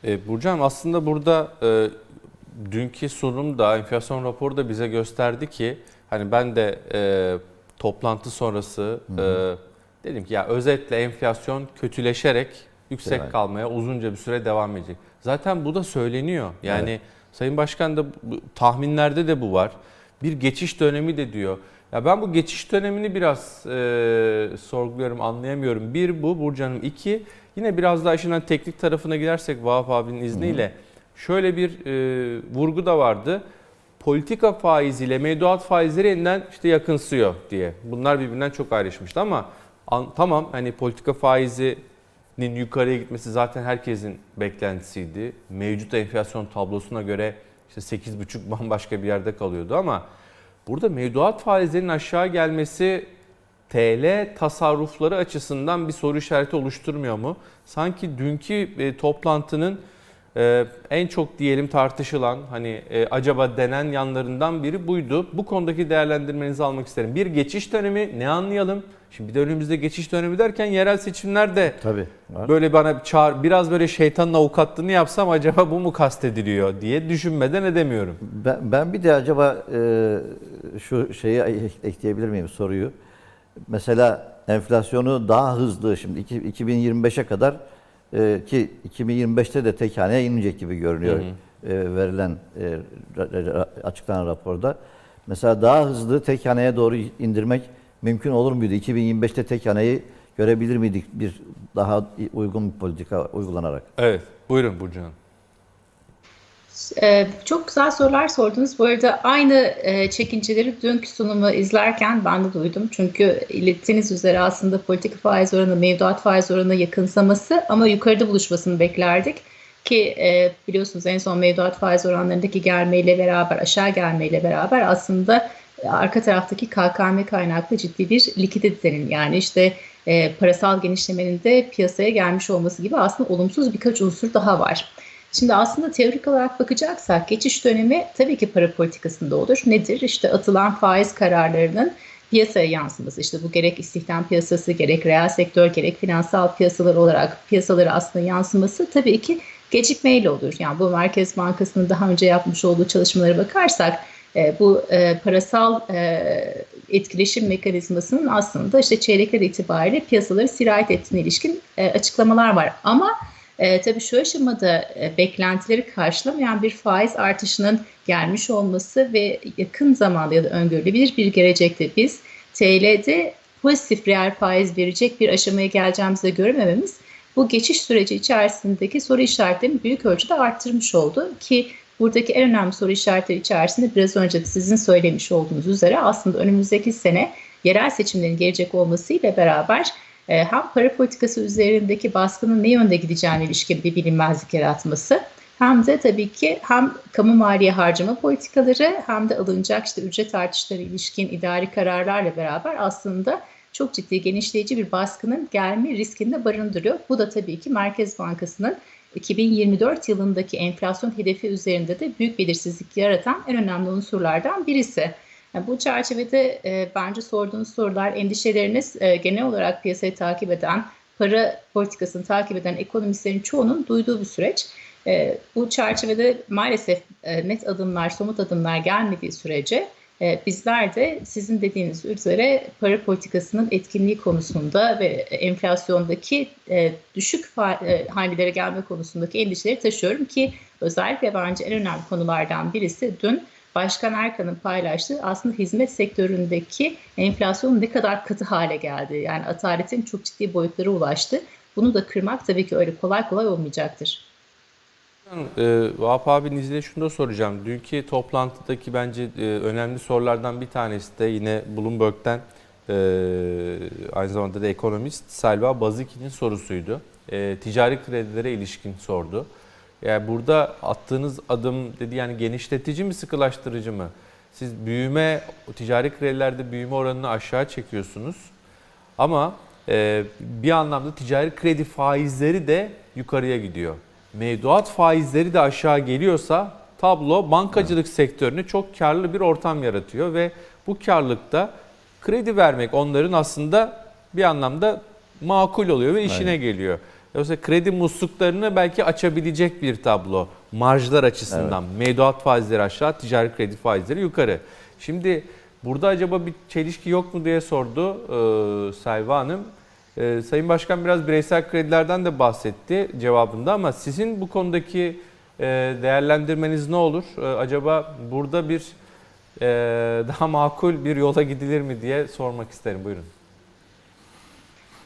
E, Burcu aslında burada e, dünkü sunumda enflasyon raporu da bize gösterdi ki hani ben de e, toplantı sonrası e, dedim ki ya özetle enflasyon kötüleşerek yüksek evet. kalmaya uzunca bir süre devam edecek. Zaten bu da söyleniyor. Yani evet. Sayın Başkan da tahminlerde de bu var. Bir geçiş dönemi de diyor. Ya ben bu geçiş dönemini biraz e, sorguluyorum, anlayamıyorum. Bir bu Burcu Hanım. İki yine biraz daha işin hani teknik tarafına gidersek Vahap abinin izniyle. Hı hı. Şöyle bir e, vurgu da vardı. Politika faiziyle mevduat faizleri yeniden işte yakınsıyor diye. Bunlar birbirinden çok ayrışmıştı ama an, tamam hani politika faizi yukarıya gitmesi zaten herkesin beklentisiydi. Mevcut enflasyon tablosuna göre işte 8,5 bambaşka bir yerde kalıyordu ama burada mevduat faizlerinin aşağı gelmesi TL tasarrufları açısından bir soru işareti oluşturmuyor mu? Sanki dünkü e, toplantının e, en çok diyelim tartışılan hani e, acaba denen yanlarından biri buydu. Bu konudaki değerlendirmenizi almak isterim. Bir geçiş dönemi ne anlayalım? Şimdi bir de önümüzde geçiş dönemi derken yerel seçimler de Tabii, var. böyle bana çağır, biraz böyle şeytanın avukatlığını yapsam acaba bu mu kastediliyor diye düşünmeden edemiyorum. Ben, ben bir de acaba e, şu şeyi ekleyebilir miyim soruyu? Mesela enflasyonu daha hızlı şimdi 2025'e kadar e, ki 2025'te de tek haneye inmeyecek gibi görünüyor hı hı. E, verilen e, açıklanan raporda. Mesela daha hızlı tek haneye doğru indirmek mümkün olur muydu? 2025'te tek haneyi görebilir miydik bir daha uygun bir politika uygulanarak? Evet. Buyurun Burcu Hanım. Ee, çok güzel sorular sordunuz. Bu arada aynı e, çekinceleri dünkü sunumu izlerken ben de duydum. Çünkü ilettiğiniz üzere aslında politika faiz oranı, mevduat faiz oranı yakınsaması ama yukarıda buluşmasını beklerdik. Ki e, biliyorsunuz en son mevduat faiz oranlarındaki gelmeyle beraber, aşağı gelmeyle beraber aslında arka taraftaki KKM kaynaklı ciddi bir likiditenin yani işte e, parasal genişlemenin de piyasaya gelmiş olması gibi aslında olumsuz birkaç unsur daha var. Şimdi aslında teorik olarak bakacaksak geçiş dönemi tabii ki para politikasında olur. Nedir? İşte atılan faiz kararlarının piyasaya yansıması. İşte bu gerek istihdam piyasası, gerek reel sektör, gerek finansal piyasalar olarak piyasalara aslında yansıması tabii ki gecikmeyle olur. Yani bu Merkez Bankası'nın daha önce yapmış olduğu çalışmalara bakarsak e, bu e, parasal e, etkileşim mekanizmasının aslında işte çeyrekler itibariyle piyasaları sirayet ettiğine ilişkin e, açıklamalar var. Ama e, tabii şu aşamada e, beklentileri karşılamayan bir faiz artışının gelmiş olması ve yakın zamanda ya da öngörülebilir bir gelecekte biz TL'de pozitif reel faiz verecek bir aşamaya geleceğimizi göremememiz bu geçiş süreci içerisindeki soru işaretlerini büyük ölçüde arttırmış oldu ki buradaki en önemli soru işaretleri içerisinde biraz önce de sizin söylemiş olduğunuz üzere aslında önümüzdeki sene yerel seçimlerin gelecek olmasıyla beraber e, hem para politikası üzerindeki baskının ne yönde gideceğine ilişkin bir bilinmezlik yaratması Hem de tabii ki hem kamu maliye harcama politikaları hem de alınacak işte ücret artışları ilişkin idari kararlarla beraber aslında çok ciddi genişleyici bir baskının gelme riskini de barındırıyor. Bu da tabii ki Merkez Bankası'nın 2024 yılındaki enflasyon hedefi üzerinde de büyük belirsizlik yaratan en önemli unsurlardan birisi. Yani bu çerçevede e, bence sorduğunuz sorular, endişeleriniz e, genel olarak piyasayı takip eden, para politikasını takip eden ekonomistlerin çoğunun duyduğu bir süreç. E, bu çerçevede maalesef e, net adımlar, somut adımlar gelmediği sürece e, bizler de sizin dediğiniz üzere para politikasının etkinliği konusunda ve enflasyondaki e, düşük e, hanelere gelme konusundaki endişeleri taşıyorum ki özellikle bence en önemli konulardan birisi dün Başkan Erkan'ın paylaştığı aslında hizmet sektöründeki enflasyonun ne kadar katı hale geldi. Yani ataletin çok ciddi boyutlara ulaştı. Bunu da kırmak tabii ki öyle kolay kolay olmayacaktır. E, Vahap abinin izniyle şunu da soracağım. Dünkü toplantıdaki bence e, önemli sorulardan bir tanesi de yine Bloomberg'den e, aynı zamanda da ekonomist Selva Baziki'nin sorusuydu. E, ticari kredilere ilişkin sordu. Yani burada attığınız adım dedi yani genişletici mi sıkılaştırıcı mı? Siz büyüme, ticari kredilerde büyüme oranını aşağı çekiyorsunuz. Ama e, bir anlamda ticari kredi faizleri de yukarıya gidiyor. Mevduat faizleri de aşağı geliyorsa tablo bankacılık sektörüne çok karlı bir ortam yaratıyor ve bu karlılıkta kredi vermek onların aslında bir anlamda makul oluyor ve işine Aynen. geliyor. Yoksa kredi musluklarını belki açabilecek bir tablo marjlar açısından. Mevduat faizleri aşağı, ticari kredi faizleri yukarı. Şimdi burada acaba bir çelişki yok mu diye sordu e, Selva Hanım. E, Sayın Başkan biraz bireysel kredilerden de bahsetti cevabında ama sizin bu konudaki e, değerlendirmeniz ne olur? E, acaba burada bir e, daha makul bir yola gidilir mi diye sormak isterim. Buyurun.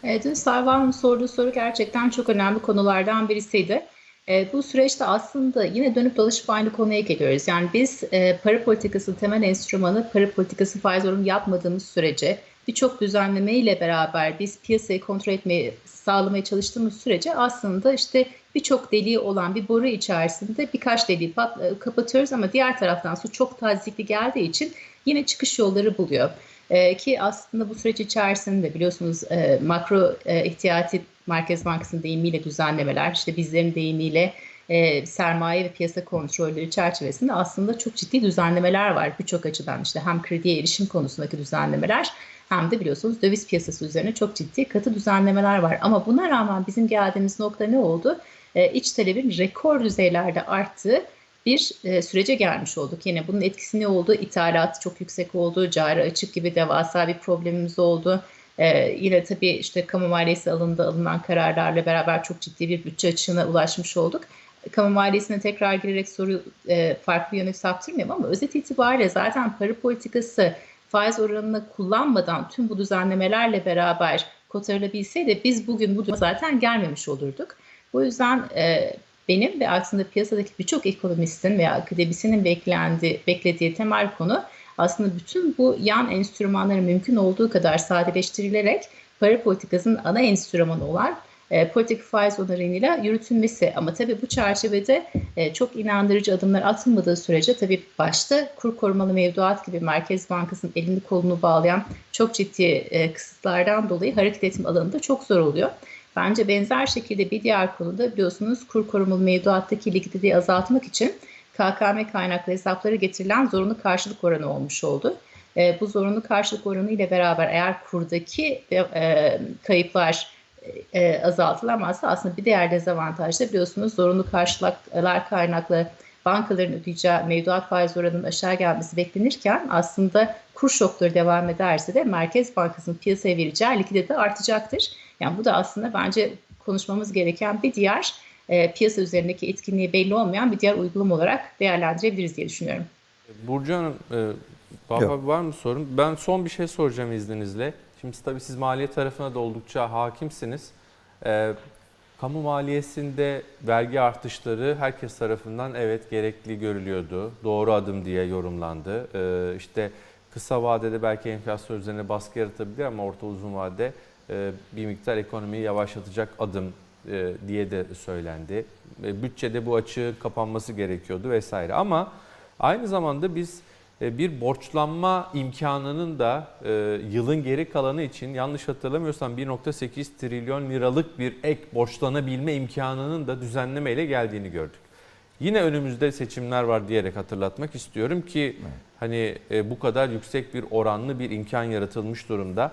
E, dün Selva Hanım sorduğu soru gerçekten çok önemli konulardan birisiydi. E, bu süreçte aslında yine dönüp dolaşıp aynı konuya geliyoruz. Yani biz e, para politikası temel enstrümanı para politikası faiz oranı yapmadığımız sürece birçok düzenleme ile beraber biz piyasayı kontrol etmeye sağlamaya çalıştığımız sürece aslında işte birçok deliği olan bir boru içerisinde birkaç deliği e, kapatıyoruz ama diğer taraftan su çok tazikli geldiği için yine çıkış yolları buluyor. E, ki aslında bu süreç içerisinde biliyorsunuz e, makro e, ihtiyati Merkez Bankası'nın deyimiyle düzenlemeler, işte bizlerin deyimiyle e, sermaye ve piyasa kontrolleri çerçevesinde aslında çok ciddi düzenlemeler var birçok açıdan. işte hem krediye erişim konusundaki düzenlemeler hem de biliyorsunuz döviz piyasası üzerine çok ciddi katı düzenlemeler var. Ama buna rağmen bizim geldiğimiz nokta ne oldu? E, iç talebin rekor düzeylerde arttığı bir e, sürece gelmiş olduk. Yine bunun etkisi ne oldu? İthalatı çok yüksek oldu, cari açık gibi devasa bir problemimiz oldu. Ee, yine tabii işte kamu maliyesi alındı, alınan kararlarla beraber çok ciddi bir bütçe açığına ulaşmış olduk. Kamu maliyesine tekrar girerek soru e, farklı yöne saptırmayayım ama özet itibariyle zaten para politikası faiz oranını kullanmadan tüm bu düzenlemelerle beraber kotarılabilseydi biz bugün bu duruma zaten gelmemiş olurduk. Bu yüzden e, benim ve aslında piyasadaki birçok ekonomistin veya akademisinin beklendi, beklediği temel konu aslında bütün bu yan enstrümanları mümkün olduğu kadar sadeleştirilerek para politikasının ana enstrümanı olan e, politik faiz onarıyla yürütülmesi. Ama tabii bu çerçevede e, çok inandırıcı adımlar atılmadığı sürece tabii başta kur korumalı mevduat gibi Merkez Bankası'nın elini kolunu bağlayan çok ciddi e, kısıtlardan dolayı hareket etme alanında çok zor oluyor. Bence benzer şekilde bir diğer konuda biliyorsunuz kur korumalı mevduattaki likiditeyi azaltmak için KKM kaynaklı hesaplara getirilen zorunlu karşılık oranı olmuş oldu. E, bu zorunlu karşılık oranı ile beraber eğer kurdaki e, kayıplar e, azaltılamazsa aslında bir diğer dezavantaj da biliyorsunuz zorunlu karşılıklar kaynaklı bankaların ödeyeceği mevduat faiz oranının aşağı gelmesi beklenirken aslında kur şokları devam ederse de Merkez Bankası'nın piyasaya vereceği likidite artacaktır. Yani bu da aslında bence konuşmamız gereken bir diğer e, piyasa üzerindeki etkinliği belli olmayan bir diğer uygulama olarak değerlendirebiliriz diye düşünüyorum. Burcu Hanım, e, Baba var mı sorun? Ben son bir şey soracağım izninizle. Şimdi tabii siz maliye tarafına da oldukça hakimsiniz. E, kamu maliyesinde vergi artışları herkes tarafından evet gerekli görülüyordu. Doğru adım diye yorumlandı. E, işte kısa vadede belki enflasyon üzerine baskı yaratabilir ama orta uzun vadede bir miktar ekonomiyi yavaşlatacak adım e, diye de söylendi. E, bütçede bu açığı kapanması gerekiyordu vesaire. Ama aynı zamanda biz e, bir borçlanma imkanının da e, yılın geri kalanı için yanlış hatırlamıyorsam 1.8 trilyon liralık bir ek borçlanabilme imkanının da düzenlemeyle geldiğini gördük. Yine önümüzde seçimler var diyerek hatırlatmak istiyorum ki hani e, bu kadar yüksek bir oranlı bir imkan yaratılmış durumda.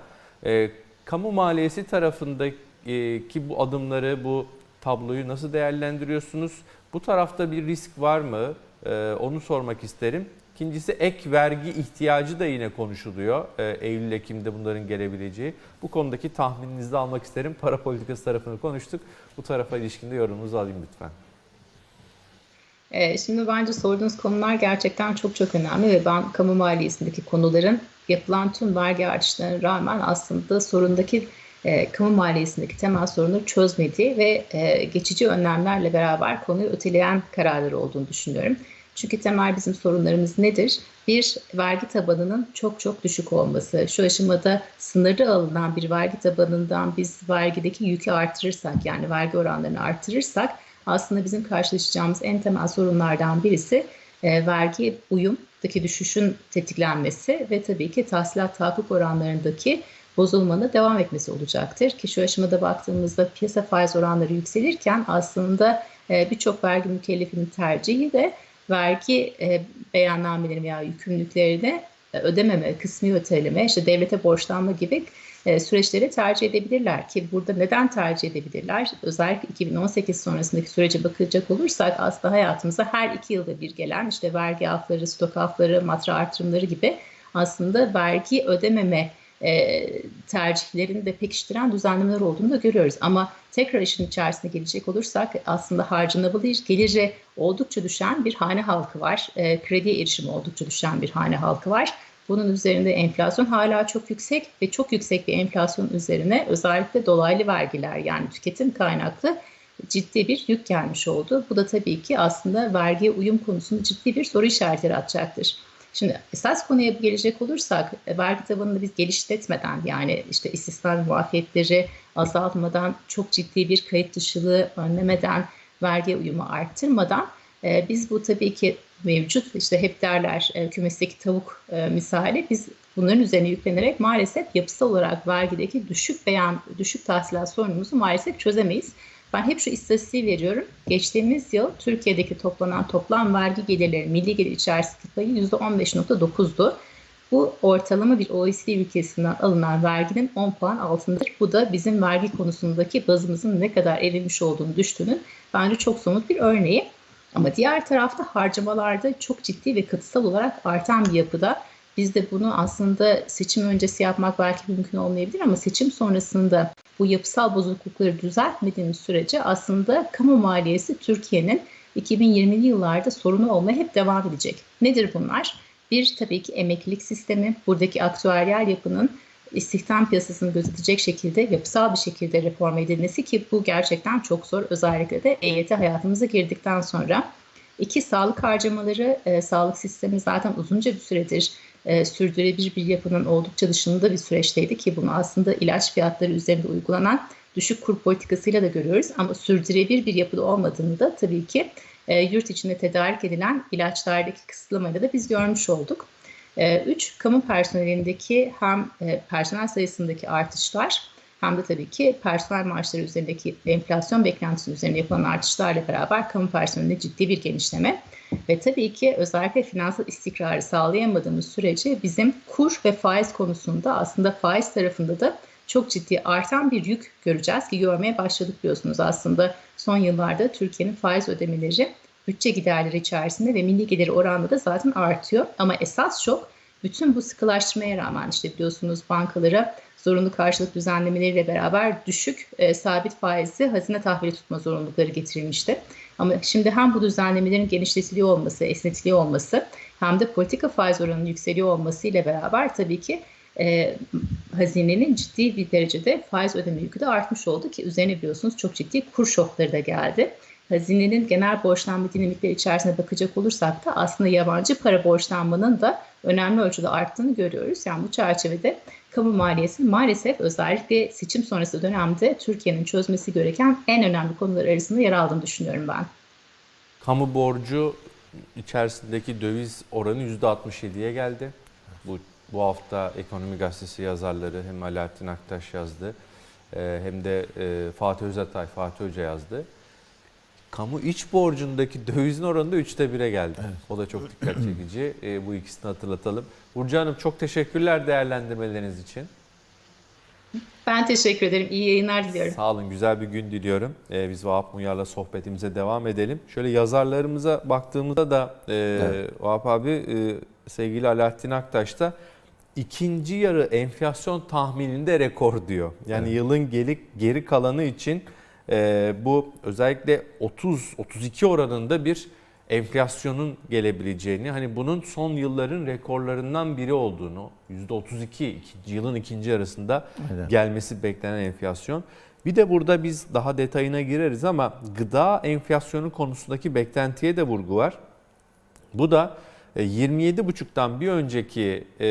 Kamu maliyesi tarafındaki bu adımları, bu tabloyu nasıl değerlendiriyorsunuz? Bu tarafta bir risk var mı? E, onu sormak isterim. İkincisi ek vergi ihtiyacı da yine konuşuluyor. E, Eylül-Ekim'de bunların gelebileceği. Bu konudaki tahmininizi almak isterim. Para politikası tarafını konuştuk. Bu tarafa ilişkinde yorumunuzu alayım lütfen. Ee, şimdi bence sorduğunuz konular gerçekten çok çok önemli ve ben kamu maliyesindeki konuların yapılan tüm vergi artışlarına rağmen aslında sorundaki e, kamu maliyesindeki temel sorunu çözmediği ve e, geçici önlemlerle beraber konuyu öteleyen kararları olduğunu düşünüyorum. Çünkü temel bizim sorunlarımız nedir? Bir, vergi tabanının çok çok düşük olması. Şu aşamada sınırlı alınan bir vergi tabanından biz vergideki yükü artırırsak yani vergi oranlarını artırırsak aslında bizim karşılaşacağımız en temel sorunlardan birisi e, vergi uyumdaki düşüşün tetiklenmesi ve tabii ki tahsilat tahakkuk oranlarındaki bozulmanın devam etmesi olacaktır. Ki şu aşamada baktığımızda piyasa faiz oranları yükselirken aslında e, birçok vergi mükellefinin tercihi de vergi e, beyannameleri veya yükümlülüklerini e, ödememe, kısmi öteleme, işte devlete borçlanma gibi e, süreçleri tercih edebilirler ki burada neden tercih edebilirler? Özellikle 2018 sonrasındaki sürece bakacak olursak aslında hayatımıza her iki yılda bir gelen işte vergi afları, stok afları, matra artırımları gibi aslında vergi ödememe e, tercihlerini de pekiştiren düzenlemeler olduğunu da görüyoruz. Ama tekrar işin içerisine gelecek olursak aslında harcanabilir, geliri oldukça düşen bir hane halkı var. E, krediye erişimi oldukça düşen bir hane halkı var. Bunun üzerinde enflasyon hala çok yüksek ve çok yüksek bir enflasyon üzerine özellikle dolaylı vergiler yani tüketim kaynaklı ciddi bir yük gelmiş oldu. Bu da tabii ki aslında vergiye uyum konusunda ciddi bir soru işareti yaratacaktır. Şimdi esas konuya gelecek olursak e, vergi tabanını biz geliştirmeden yani işte istisna muafiyetleri azaltmadan çok ciddi bir kayıt dışılığı önlemeden vergi uyumu arttırmadan e, biz bu tabii ki mevcut işte hep derler e, kümesteki tavuk e, misali biz bunların üzerine yüklenerek maalesef yapısal olarak vergideki düşük beyan düşük tahsilat sorunumuzu maalesef çözemeyiz. Ben hep şu istatistiği veriyorum. Geçtiğimiz yıl Türkiye'deki toplanan toplam vergi gelirleri milli gelir içerisindeki payı %15.9'du. Bu ortalama bir OECD ülkesinden alınan verginin 10 puan altındadır. Bu da bizim vergi konusundaki bazımızın ne kadar erilmiş olduğunu düştüğünün bence çok somut bir örneği. Ama diğer tarafta harcamalarda çok ciddi ve kıtsal olarak artan bir yapıda. Biz de bunu aslında seçim öncesi yapmak belki mümkün olmayabilir ama seçim sonrasında bu yapısal bozuklukları düzeltmediğimiz sürece aslında kamu maliyesi Türkiye'nin 2020'li yıllarda sorunu olmaya hep devam edecek. Nedir bunlar? Bir tabii ki emeklilik sistemi, buradaki aktüeryel yapının istihdam piyasasını gözetecek şekilde yapısal bir şekilde reform edilmesi ki bu gerçekten çok zor. Özellikle de EYT hayatımıza girdikten sonra. İki, sağlık harcamaları, e, sağlık sistemi zaten uzunca bir süredir e, sürdürülebilir bir yapının oldukça dışında bir süreçteydi ki bunu aslında ilaç fiyatları üzerinde uygulanan düşük kur politikasıyla da görüyoruz. Ama sürdürülebilir bir yapıda olmadığını da tabii ki e, yurt içinde tedarik edilen ilaçlardaki kısıtlamayla da biz görmüş olduk. E, üç, kamu personelindeki hem e, personel sayısındaki artışlar hem de tabii ki personel maaşları üzerindeki enflasyon beklentisi üzerine yapılan artışlarla beraber kamu personelinde ciddi bir genişleme. Ve tabii ki özellikle finansal istikrarı sağlayamadığımız sürece bizim kur ve faiz konusunda aslında faiz tarafında da çok ciddi artan bir yük göreceğiz ki görmeye başladık biliyorsunuz aslında son yıllarda Türkiye'nin faiz ödemeleri bütçe giderleri içerisinde ve milli gelir oranında da zaten artıyor. Ama esas çok bütün bu sıkılaştırmaya rağmen işte biliyorsunuz bankalara zorunlu karşılık düzenlemeleriyle beraber düşük e, sabit faizli hazine tahvili tutma zorunlulukları getirilmişti. Ama şimdi hem bu düzenlemelerin genişletiliyor olması, esnetiliyor olması hem de politika faiz oranının yükseliyor olması ile beraber tabii ki e, hazinenin ciddi bir derecede faiz ödeme yükü de artmış oldu ki üzerine biliyorsunuz çok ciddi kur şokları da geldi. Hazinenin genel borçlanma dinamikleri içerisine bakacak olursak da aslında yabancı para borçlanmanın da önemli ölçüde arttığını görüyoruz. Yani bu çerçevede kamu maliyesi maalesef özellikle seçim sonrası dönemde Türkiye'nin çözmesi gereken en önemli konular arasında yer aldığını düşünüyorum ben. Kamu borcu içerisindeki döviz oranı %67'ye geldi. Bu bu hafta Ekonomi Gazetesi yazarları hem Alaaddin Aktaş yazdı e, hem de e, Fatih Özatay, Fatih Hoca yazdı. Kamu iç borcundaki dövizin oranı da 3'te 1'e geldi. O da çok dikkat çekici. E, bu ikisini hatırlatalım. Burcu Hanım çok teşekkürler değerlendirmeleriniz için. Ben teşekkür ederim. İyi yayınlar diliyorum. Sağ olun, güzel bir gün diliyorum. Ee, biz Vahap Munyar'la sohbetimize devam edelim. Şöyle yazarlarımıza baktığımızda da e, Evet. Vahap abi, e, sevgili Alaaddin Aktaş da ikinci yarı enflasyon tahmininde rekor diyor. Yani yılın geri, geri kalanı için bu özellikle 30-32 oranında bir enflasyonun gelebileceğini, hani bunun son yılların rekorlarından biri olduğunu, %32 ikinci, yılın ikinci yarısında Aynen. gelmesi beklenen enflasyon. Bir de burada biz daha detayına gireriz ama gıda enflasyonu konusundaki beklentiye de vurgu var. Bu da e, 27,5'tan bir önceki e,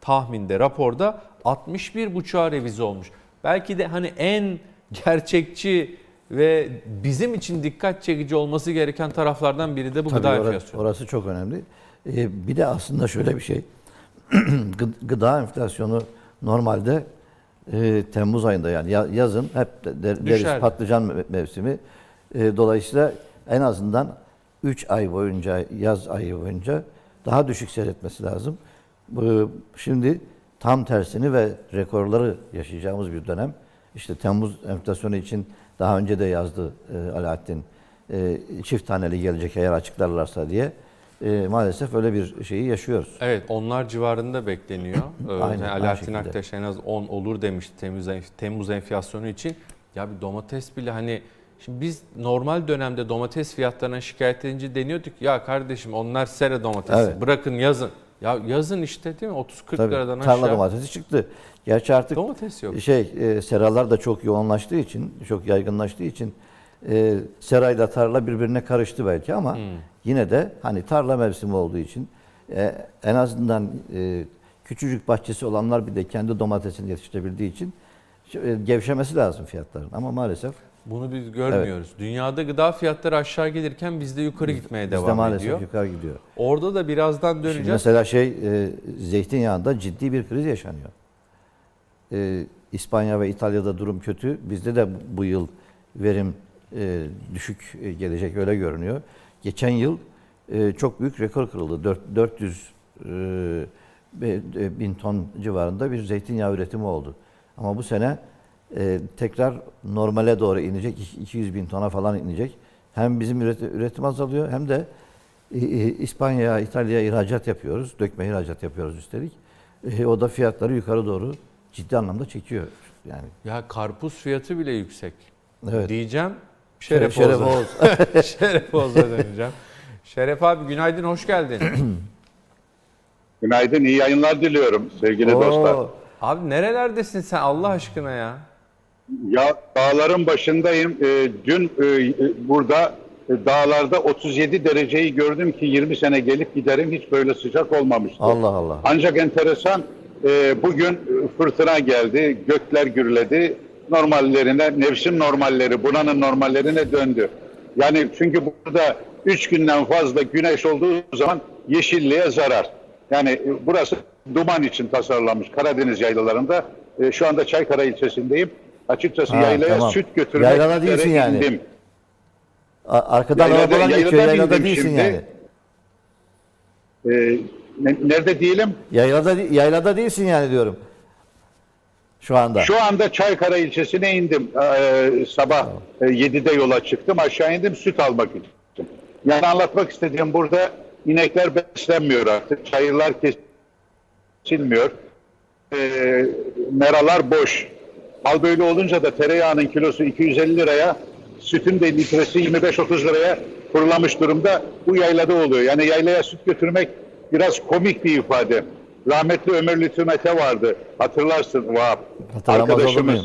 tahminde, raporda 61,5'a revize olmuş. Belki de hani en gerçekçi ve bizim için dikkat çekici olması gereken taraflardan biri de bu Tabii gıda ora- enflasyonu. orası çok önemli. Ee, bir de aslında şöyle bir şey. Gı- gıda enflasyonu normalde e, Temmuz ayında yani ya- yazın hep de- der- deriz patlıcan me- mevsimi. E, dolayısıyla en azından 3 ay boyunca, yaz ayı boyunca daha düşük seyretmesi lazım. Bu, şimdi tam tersini ve rekorları yaşayacağımız bir dönem. İşte Temmuz enflasyonu için daha önce de yazdı e, Alaaddin. E, çift taneli gelecek eğer açıklarlarsa diye. E, maalesef öyle bir şeyi yaşıyoruz. Evet onlar civarında bekleniyor. Ee, Aynen, yani Alaaddin. Aktaş en az 10 olur demişti Temmuz, Temmuz enflasyonu için. Ya bir domates bile hani şimdi biz normal dönemde domates fiyatlarına şikayet edince deniyorduk ya kardeşim onlar sera domatesi Evet. bırakın yazın. Ya yazın işte değil mi 30-40 Tabii, liradan tarla aşağı domatesi çıktı. Gerçi artık domates yok. şey e, seralar da çok yoğunlaştığı için, çok yaygınlaştığı için e, serayla tarla birbirine karıştı belki ama Hmm. yine de hani tarla mevsimi olduğu için e, en azından e, küçücük bahçesi olanlar bir de kendi domatesini yetiştirebildiği için e, gevşemesi lazım fiyatların ama maalesef Bunu biz görmüyoruz. Dünyada gıda fiyatları aşağı gelirken bizde yukarı gitmeye bizde devam maalesef ediyor. yukarı gidiyor. Orada da birazdan Şimdi döneceğiz. mesela şey e, zeytinyağında ciddi bir kriz yaşanıyor. E, İspanya ve İtalya'da durum kötü. Bizde de bu yıl verim e, düşük gelecek öyle görünüyor. Geçen yıl e, çok büyük rekor kırıldı. Dört- 400 e, e, bin ton civarında bir zeytinyağı üretimi oldu. Ama bu sene e, tekrar normale doğru inecek. İki- 200 bin tona falan inecek. Hem bizim üret- üretim azalıyor hem de e, e, İspanya'ya, İtalya'ya ihracat yapıyoruz. Dökme ihracat yapıyoruz üstelik. E, o da fiyatları yukarı doğru ciddi anlamda çekiyor. Yani Ya karpuz fiyatı bile yüksek. evet. Diyeceğim. Şeref, Şeref. Oğuz. Şeref Oğuz'a döneceğim. Şeref abi günaydın, hoş geldin. Günaydın, iyi yayınlar diliyorum sevgili Oo, dostlar. Abi nerelerdesin sen Allah aşkına ya? Ya dağların başındayım. Ee, dün e, e, burada e, dağlarda 37 dereceyi gördüm ki 20 sene gelip giderim hiç böyle sıcak olmamıştı. Allah Allah. Ancak enteresan e, bugün e, fırtına geldi, gökler gürledi. Normallerine, mevsim normalleri, buranın normallerine döndü. Yani çünkü burada 3 günden fazla güneş olduğu zaman yeşilliğe zarar. Yani e, burası duman için tasarlanmış Karadeniz yaylalarında. E, şu anda Çaykara ilçesindeyim. Açıkçası Ha, yaylaya tamam. süt götürmek Yaylada değilsin yani. indim. A- Arkadan Yaylada- arabalar geçiyor. yaylada değilsin şimdi. yani. E, ne- nerede diyelim? Yaylada, yaylada değilsin yani diyorum. Şu anda. Şu anda Çaykara ilçesine indim. Ee, sabah e, 7'de yola çıktım. Aşağı indim süt almak için. Yani anlatmak istediğim burada inekler beslenmiyor artık. Çayırlar kesilmiyor. Ee, meralar boş. Hal böyle olunca da tereyağının kilosu 250 liraya, sütün de litresi 25-30 liraya fırlamış durumda. Bu yaylada oluyor. Yani yaylaya süt götürmek biraz komik bir ifade. Rahmetli Ömer Lütfü Mete vardı. Hatırlarsın Vahap. Arkadaşımız.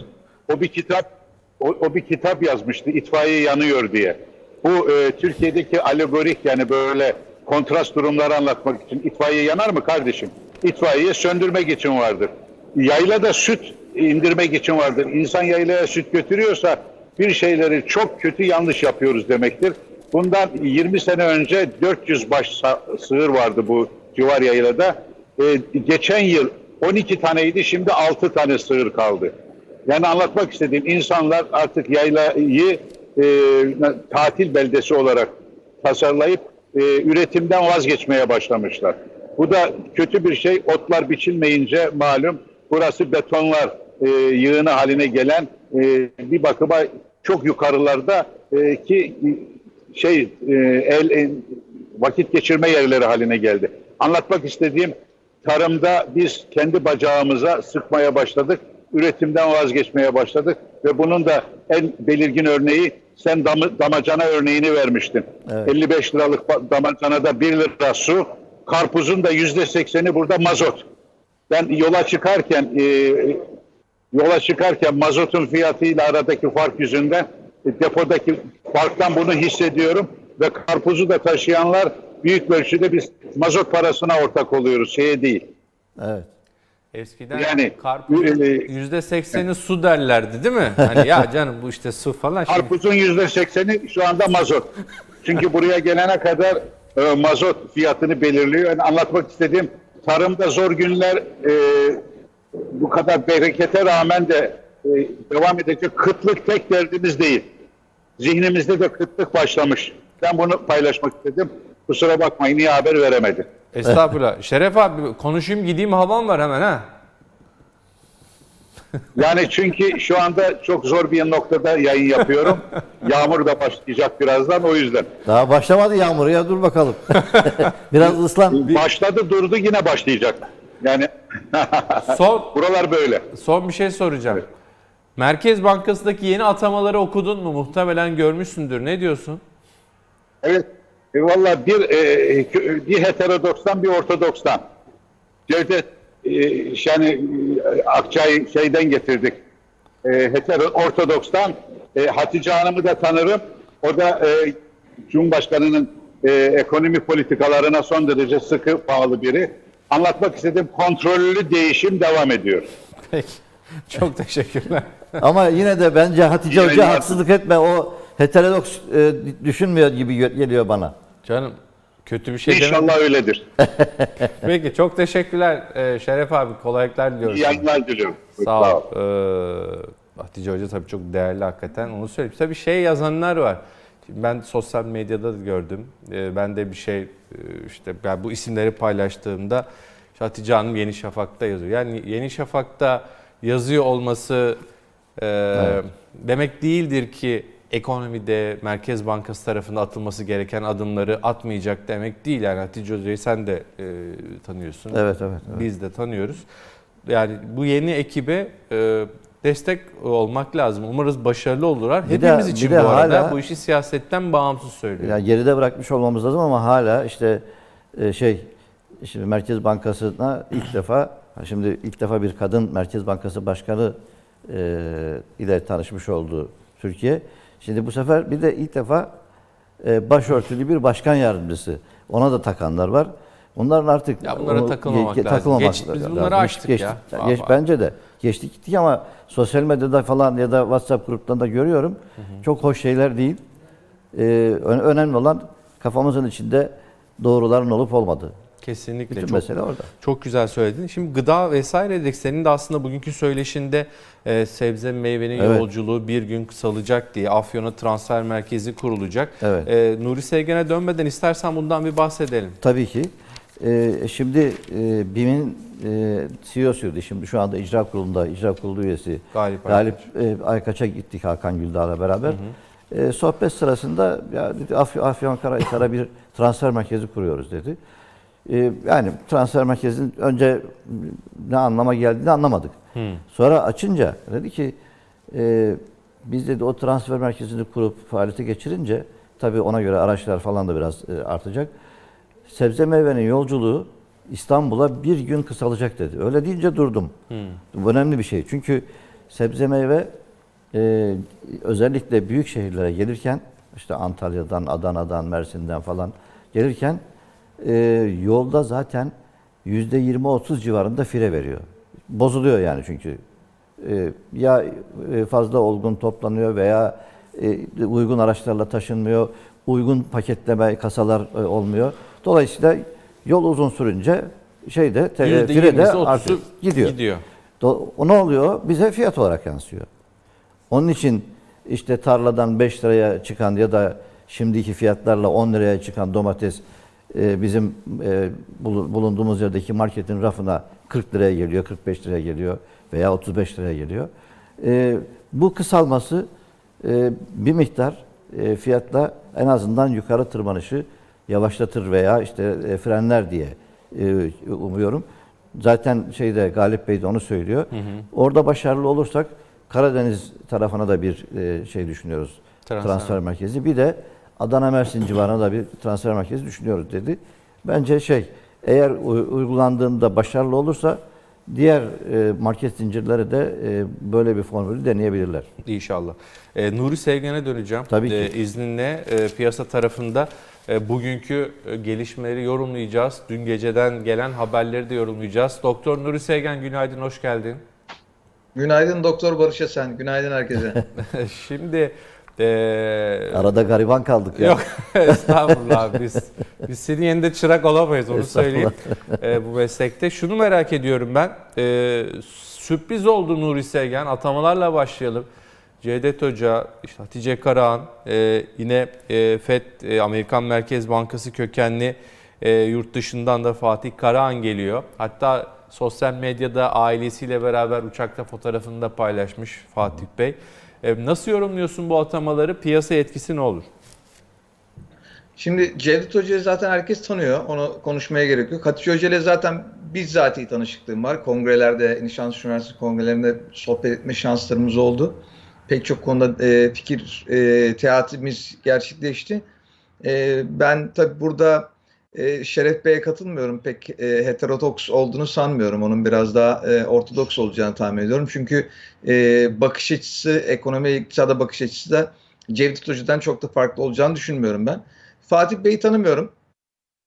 O bir kitap o, o bir kitap yazmıştı. İtfaiye yanıyor diye. Bu e, Türkiye'deki alegorik yani böyle kontrast durumları anlatmak için itfaiye yanar mı kardeşim? itfaiye söndürmek için vardır. Yaylada süt indirmek için vardır. İnsan yaylaya süt götürüyorsa bir şeyleri çok kötü yanlış yapıyoruz demektir. Bundan 20 sene önce 400 baş sığır vardı bu civar yaylada. Ee, geçen yıl 12 taneydi şimdi 6 tane sığır kaldı. Yani anlatmak istediğim insanlar artık yaylayı e, tatil beldesi olarak tasarlayıp e, üretimden vazgeçmeye başlamışlar. Bu da kötü bir şey. Otlar biçilmeyince malum burası betonlar e, yığını haline gelen e, bir bakıma çok yukarılarda e, ki şey e, el e, vakit geçirme yerleri haline geldi. Anlatmak istediğim tarımda biz kendi bacağımıza sıkmaya başladık. Üretimden vazgeçmeye başladık ve bunun da en belirgin örneği sen damı, damacana örneğini vermiştin. 55 liralık damacanada 1 lira su, karpuzun da yüzde sekseni burada mazot. Ben yola çıkarken e, yola çıkarken mazotun fiyatıyla aradaki fark yüzünden e, depodaki farktan bunu hissediyorum ve karpuzu da taşıyanlar büyük ölçüde biz mazot parasına ortak oluyoruz, şeye değil. Evet. Eskiden Yani, karpuzun e, %80'i su derlerdi değil mi? Hani ya canım bu işte su falan. Şimdi Karpuzun yüzde sekseni şu anda mazot. Çünkü buraya gelene kadar e, mazot fiyatını belirliyor. Yani anlatmak istediğim tarımda zor günler e, bu kadar berekete rağmen de e, devam edecek. Kıtlık tek derdimiz değil. Zihnimizde de kıtlık başlamış. Ben bunu paylaşmak istedim. Kusura bakmayın niye haber veremedim. Estağfurullah. Şeref abi konuşayım gideyim havam var hemen ha. Yani çünkü şu anda çok zor bir noktada yayın yapıyorum. Yağmur da başlayacak birazdan o yüzden. Daha başlamadı yağmur ya dur bakalım. Biraz ıslan. Başladı durdu yine başlayacak. Yani Son, buralar böyle. son bir şey soracağım. Merkez Bankası'ndaki yeni atamaları okudun mu? Muhtemelen görmüşsündür. Ne diyorsun? Evet. E, Valla bir e, kö- bir heterodokstan bir ortodokstan. Cevdet e, yani e, Akçay şeyden getirdik. E, hetero ortodokstan e, Hatice Hanım'ı da tanırım. O da e, Cumhurbaşkanı'nın e, ekonomi politikalarına son derece sıkı bağlı biri. Anlatmak istediğim kontrollü değişim devam ediyor. Peki. Çok teşekkürler. Ama yine de bence Hatice Yine Hoca haksızlık etme. O heterodoks e, düşünmüyor gibi geliyor bana. Canım kötü bir şey demedim. İnşallah öyledir. Peki çok teşekkürler Ee, Şeref abi. Kolaylıklar diliyoruz. İyi yayınlar diliyorum. Sağ ol. Ee, Hatice Hoca tabii çok değerli hakikaten. Onu söyleyeyim. Tabii şey yazanlar var. Ben sosyal medyada da gördüm. Ee, ben de bir şey e, işte ben bu isimleri paylaştığımda işte Hatice Hanım Yeni Şafak'ta yazıyor. Yani Yeni Şafak'ta yazıyor olması e, demek değildir ki ekonomide Merkez Bankası tarafında atılması gereken adımları atmayacak demek değil. Yani Hatice Hoca'yı sen de e, tanıyorsun. Evet, evet, evet. Biz de tanıyoruz. Yani bu yeni ekibe e, destek olmak lazım. Umarız başarılı olurlar. Bir de- Hepimiz bir için de bu arada hala- bu işi siyasetten bağımsız söylüyorum. Yani geride bırakmış olmamız lazım ama hala işte e, şey şimdi Merkez Bankası'na ilk defa şimdi ilk defa bir kadın Merkez Bankası Başkanı e, ile tanışmış oldu Türkiye. Şimdi bu sefer bir de ilk defa e, başörtülü bir başkan yardımcısı. Ona da takanlar var. Onların artık Ya bunlara onu- takılmamak ge- lazım. takılmamak Geç- biz lazım. bunları aştık Geçtik- ya. Geç, bence de. Geçtik gittik ama sosyal medyada falan ya da WhatsApp gruplarında görüyorum. Çok hoş şeyler değil. Ee, önemli olan kafamızın içinde doğruların olup olmadığı. Kesinlikle. Bütün çok, mesele orada. Çok güzel söyledin. Şimdi gıda vesaire dedik. Senin de aslında bugünkü söyleşinde e, sebze meyvenin Evet. yolculuğu bir gün kısalacak diye Afyon'a transfer merkezi kurulacak. Evet. E, Nuri Sevgen'e dönmeden istersen bundan bir bahsedelim. Tabii ki. Ee, şimdi e, BİM'in e, CEO'suydu. Şimdi şu anda icra kurulunda, icra kurulu üyesi Galip Galip e, Aykaç'a gittik Hakan Güldağ'la beraber. E, sohbet sırasında ya dedi Afy Afyonkarahisar'a bir transfer merkezi kuruyoruz dedi. E, yani transfer merkezinin önce ne anlama geldiğini anlamadık. Sonra açınca dedi ki e, biz dedi o transfer merkezini kurup faaliyete geçirince tabii ona göre araçlar falan da biraz e, artacak. Sebze meyvenin yolculuğu İstanbul'a bir gün kısalacak dedi. Öyle deyince durdum. Bu önemli bir şey. Çünkü sebze meyve e, özellikle büyük şehirlere gelirken işte Antalya'dan, Adana'dan, Mersin'den falan gelirken e, yolda zaten %20-30 civarında fire veriyor. Bozuluyor yani çünkü. Ee, ya e, fazla olgun toplanıyor veya e, uygun araçlarla taşınmıyor, uygun paketleme kasalar e, olmuyor. Dolayısıyla yol uzun sürünce şeyde te- fire de %20'si artıyor, 30'u gidiyor. gidiyor. Do- O ne oluyor? Bize fiyat olarak yansıyor. Onun için işte tarladan 5 liraya çıkan ya da şimdiki fiyatlarla 10 liraya çıkan domates e, bizim e, bulu- bulunduğumuz yerdeki marketin rafına 40 liraya geliyor, 45 liraya geliyor veya 35 liraya geliyor. E, bu kısalması e, bir miktar e, fiyatla en azından yukarı tırmanışı yavaşlatır veya işte e, frenler diye e, umuyorum. Zaten şeyde Galip Bey de onu söylüyor. Orada başarılı olursak Karadeniz tarafına da bir e, şey düşünüyoruz. Transfer. Transfer, merkezi. Bir de Adana Mersin civarına da bir transfer merkezi düşünüyoruz dedi. Bence şey eğer uygulandığında başarılı olursa diğer e, market zincirleri de e, böyle bir formülü deneyebilirler. İnşallah. E, Nuri Sevgen'e döneceğim. Tabii ki. E, izninle e, piyasa tarafında e, bugünkü e, gelişmeleri yorumlayacağız. Dün geceden gelen haberleri de yorumlayacağız. Doktor Nuri Sevgen günaydın, hoş geldin. Günaydın Doktor Barış Esen. Günaydın herkese. Şimdi e, Arada gariban kaldık ya. Yok estağfurullah biz biz senin yerinde çırak olamayız onu söyleyeyim e, bu meslekte. Şunu merak ediyorum ben. E, sürpriz oldu Nuri Sevgen. Atamalarla başlayalım. Cevdet Hoca, işte Hatice Karahan, e, yine e, FED, e, Amerikan Merkez Bankası kökenli e, yurt dışından da Fatih Karahan geliyor. Hatta sosyal medyada ailesiyle beraber uçakta fotoğrafını da paylaşmış Fatih Bey. E, nasıl yorumluyorsun bu atamaları? Piyasa etkisi ne olur? Şimdi Cevdet Hoca'yı zaten herkes tanıyor. Onu konuşmaya gerek yok. Hatice Hoca ile zaten bizzati tanışıklığım var. Kongrelerde, Nişantaşı Üniversitesi kongrelerinde sohbet etme şanslarımız oldu. Pek çok konuda e, fikir e, teatimiz gerçekleşti. E, ben tabii burada e, Şeref Bey'e katılmıyorum. Pek e, heterodoks olduğunu sanmıyorum. Onun biraz daha e, ortodoks olacağını tahmin ediyorum. Çünkü e, bakış açısı, ekonomi iktisada bakış açısı da Cevdet Hoca'dan çok da farklı olacağını düşünmüyorum ben. Fatih Bey'i tanımıyorum.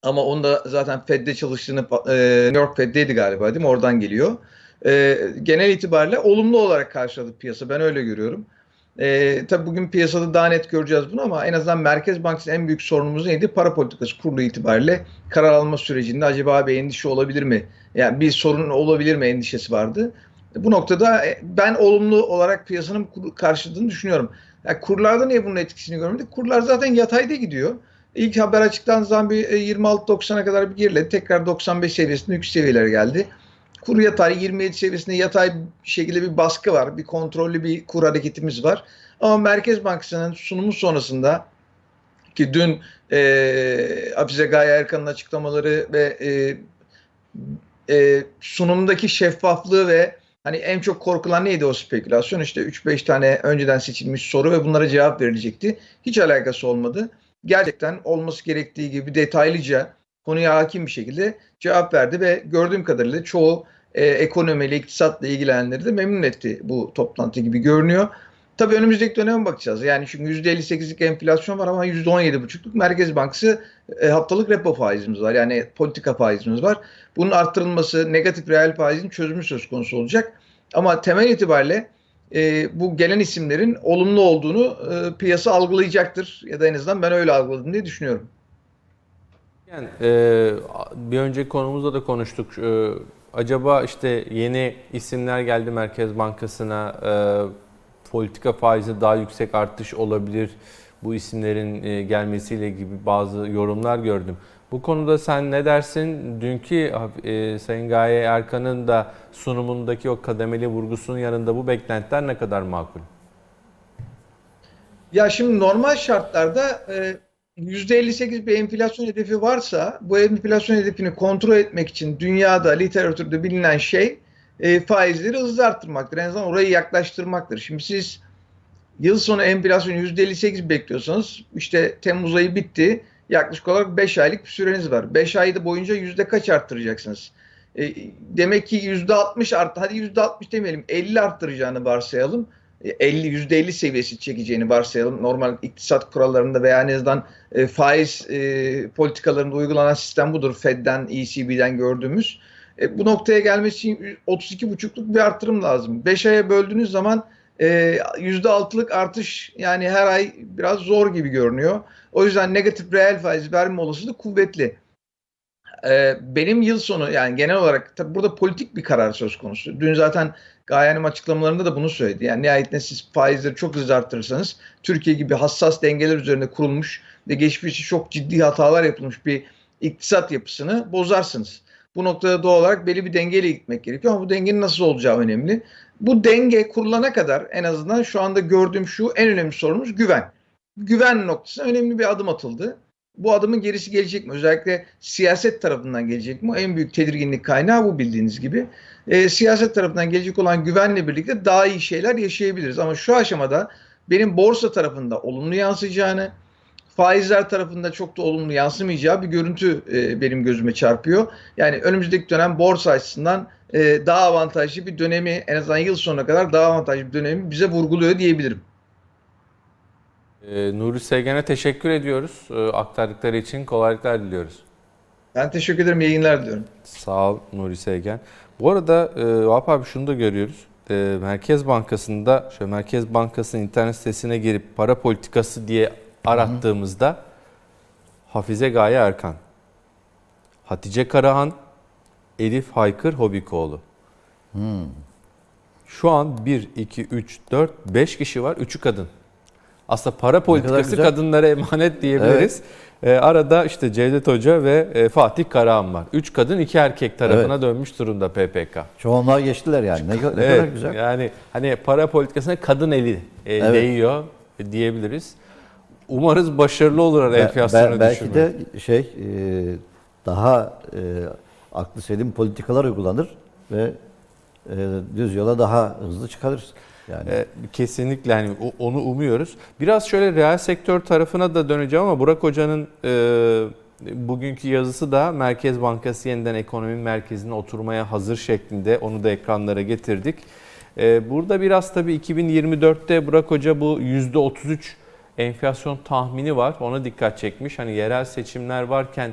Ama onun da zaten Fed'de çalıştığını, e, New York Fed'deydi galiba değil mi? Oradan geliyor. E, genel itibariyle olumlu olarak karşıladı piyasa. Ben öyle görüyorum. E, tabii bugün piyasada daha net göreceğiz bunu ama en azından Merkez Bankası'nın en büyük sorunumuz neydi? Para politikası kurulu itibariyle karar alma sürecinde acaba bir endişe olabilir mi? Yani bir sorun olabilir mi endişesi vardı. Bu noktada e, ben olumlu olarak piyasanın karşıladığını düşünüyorum. Yani kurlarda niye bunun etkisini görmedik? Kurlar zaten yatayda gidiyor. İlk haber açıklandığı zaman bir e, 26-90'a kadar bir geriledi. Tekrar 95 seviyesinde yüksek seviyelere geldi. Kur yatay 27 seviyesinde yatay bir şekilde bir baskı var. Bir kontrollü bir kur hareketimiz var. Ama Merkez Bankası'nın sunumu sonrasında ki dün e, Hafize Gaye Erkan'ın açıklamaları ve e, e, sunumdaki şeffaflığı ve hani en çok korkulan neydi o spekülasyon? İşte 3-5 tane önceden seçilmiş soru ve bunlara cevap verilecekti. Hiç alakası olmadı. Gerçekten olması gerektiği gibi detaylıca konuya hakim bir şekilde cevap verdi ve gördüğüm kadarıyla çoğu e, ekonomiyle, iktisatla ilgilenenleri de memnun etti bu toplantı gibi görünüyor. Tabii önümüzdeki döneme bakacağız. Yani çünkü %58'lik enflasyon var ama %17,5'luk Merkez Bankası e, haftalık repo faizimiz var. Yani politika faizimiz var. Bunun arttırılması, negatif reel faizin çözümü söz konusu olacak. Ama temel itibariyle e, bu gelen isimlerin olumlu olduğunu e, piyasa algılayacaktır. Ya da en azından ben öyle algıladım diye düşünüyorum. Yani, e, bir önceki konumuzda da konuştuk. E, acaba işte yeni isimler geldi Merkez Bankası'na. E, politika faizi daha yüksek artış olabilir. Bu isimlerin e, gelmesiyle gibi bazı yorumlar gördüm. Bu konuda sen ne dersin? Dünkü e, Sayın Gaye Erkan'ın da sunumundaki o kademeli vurgusunun yanında bu beklentiler ne kadar makul? Ya şimdi normal şartlarda e, %58 bir enflasyon hedefi varsa bu enflasyon hedefini kontrol etmek için dünyada literatürde bilinen şey e, faizleri hızlı arttırmaktır. En azından orayı yaklaştırmaktır. Şimdi siz yıl sonu enflasyon %58 bekliyorsanız işte Temmuz ayı bitti. Yaklaşık olarak 5 aylık bir süreniz var. 5 ayda boyunca yüzde kaç arttıracaksınız? E, demek ki %60 arttı. Hadi %60 demeyelim 50 arttıracağını varsayalım. 50 %50 seviyesi çekeceğini varsayalım. Normal iktisat kurallarında veya en azından e, faiz e, politikalarında uygulanan sistem budur. Fed'den, ECB'den gördüğümüz. E, bu noktaya gelmesi için 32,5'luk bir artırım lazım. 5 aya böldüğünüz zaman e, %6'lık artış yani her ay biraz zor gibi görünüyor. O yüzden negatif reel faiz verme olasılığı kuvvetli. E, benim yıl sonu yani genel olarak tabi burada politik bir karar söz konusu. Dün zaten Gaye açıklamalarında da bunu söyledi. Yani nihayetinde siz faizleri çok hızlı arttırırsanız Türkiye gibi hassas dengeler üzerine kurulmuş ve geçmişte çok ciddi hatalar yapılmış bir iktisat yapısını bozarsınız. Bu noktada doğal olarak belli bir dengeyle gitmek gerekiyor ama bu dengenin nasıl olacağı önemli. Bu denge kurulana kadar en azından şu anda gördüğüm şu en önemli sorunumuz güven. Güven noktasına önemli bir adım atıldı. Bu adımın gerisi gelecek mi? Özellikle siyaset tarafından gelecek mi? En büyük tedirginlik kaynağı bu bildiğiniz gibi. E, siyaset tarafından gelecek olan güvenle birlikte daha iyi şeyler yaşayabiliriz. Ama şu aşamada benim borsa tarafında olumlu yansıyacağını, faizler tarafında çok da olumlu yansımayacağı bir görüntü e, benim gözüme çarpıyor. Yani önümüzdeki dönem borsa açısından e, daha avantajlı bir dönemi en azından yıl sonuna kadar daha avantajlı bir dönemi bize vurguluyor diyebilirim. Ee, Nuri Sevgen'e teşekkür ediyoruz. Ee, aktardıkları için kolaylıklar diliyoruz. Ben teşekkür ederim. Yayınlar diliyorum. Sağ ol Nuri Sevgen. Bu arada e, Vahap abi şunu da görüyoruz. E, Merkez Bankası'nda, şöyle Merkez Bankası'nın internet sitesine girip para politikası diye arattığımızda Hafize Gaye Erkan, Hatice Karahan, Elif Haykır Hobikoğlu. Şu an 1, 2, 3, 4, 5 kişi var. 3'ü kadın. Aslında para politikası kadınlara emanet diyebiliriz. E, arada işte Cevdet Hoca ve e, Fatih Karahan var. 3 kadın 2 erkek tarafına dönmüş durumda PPK. Çoğunluğa geçtiler yani. Ne, ne kadar Evet, güzel. Yani hani para politikasına kadın eli e, Evet. değiyor diyebiliriz. Umarız başarılı olur Be- enflasyonu be- belki de şey e, daha e, aklı selim politikalar uygulanır ve e, düz yola daha hızlı çıkarır. Yani E, kesinlikle hani onu umuyoruz. Biraz şöyle reel sektör tarafına da döneceğim ama Burak Hoca'nın e, bugünkü yazısı da Merkez Bankası yeniden ekonomi merkezine oturmaya hazır şeklinde onu da ekranlara getirdik. E, burada biraz tabii 2024'te Burak Hoca bu %33 enflasyon tahmini var. Ona dikkat çekmiş. Hani yerel seçimler varken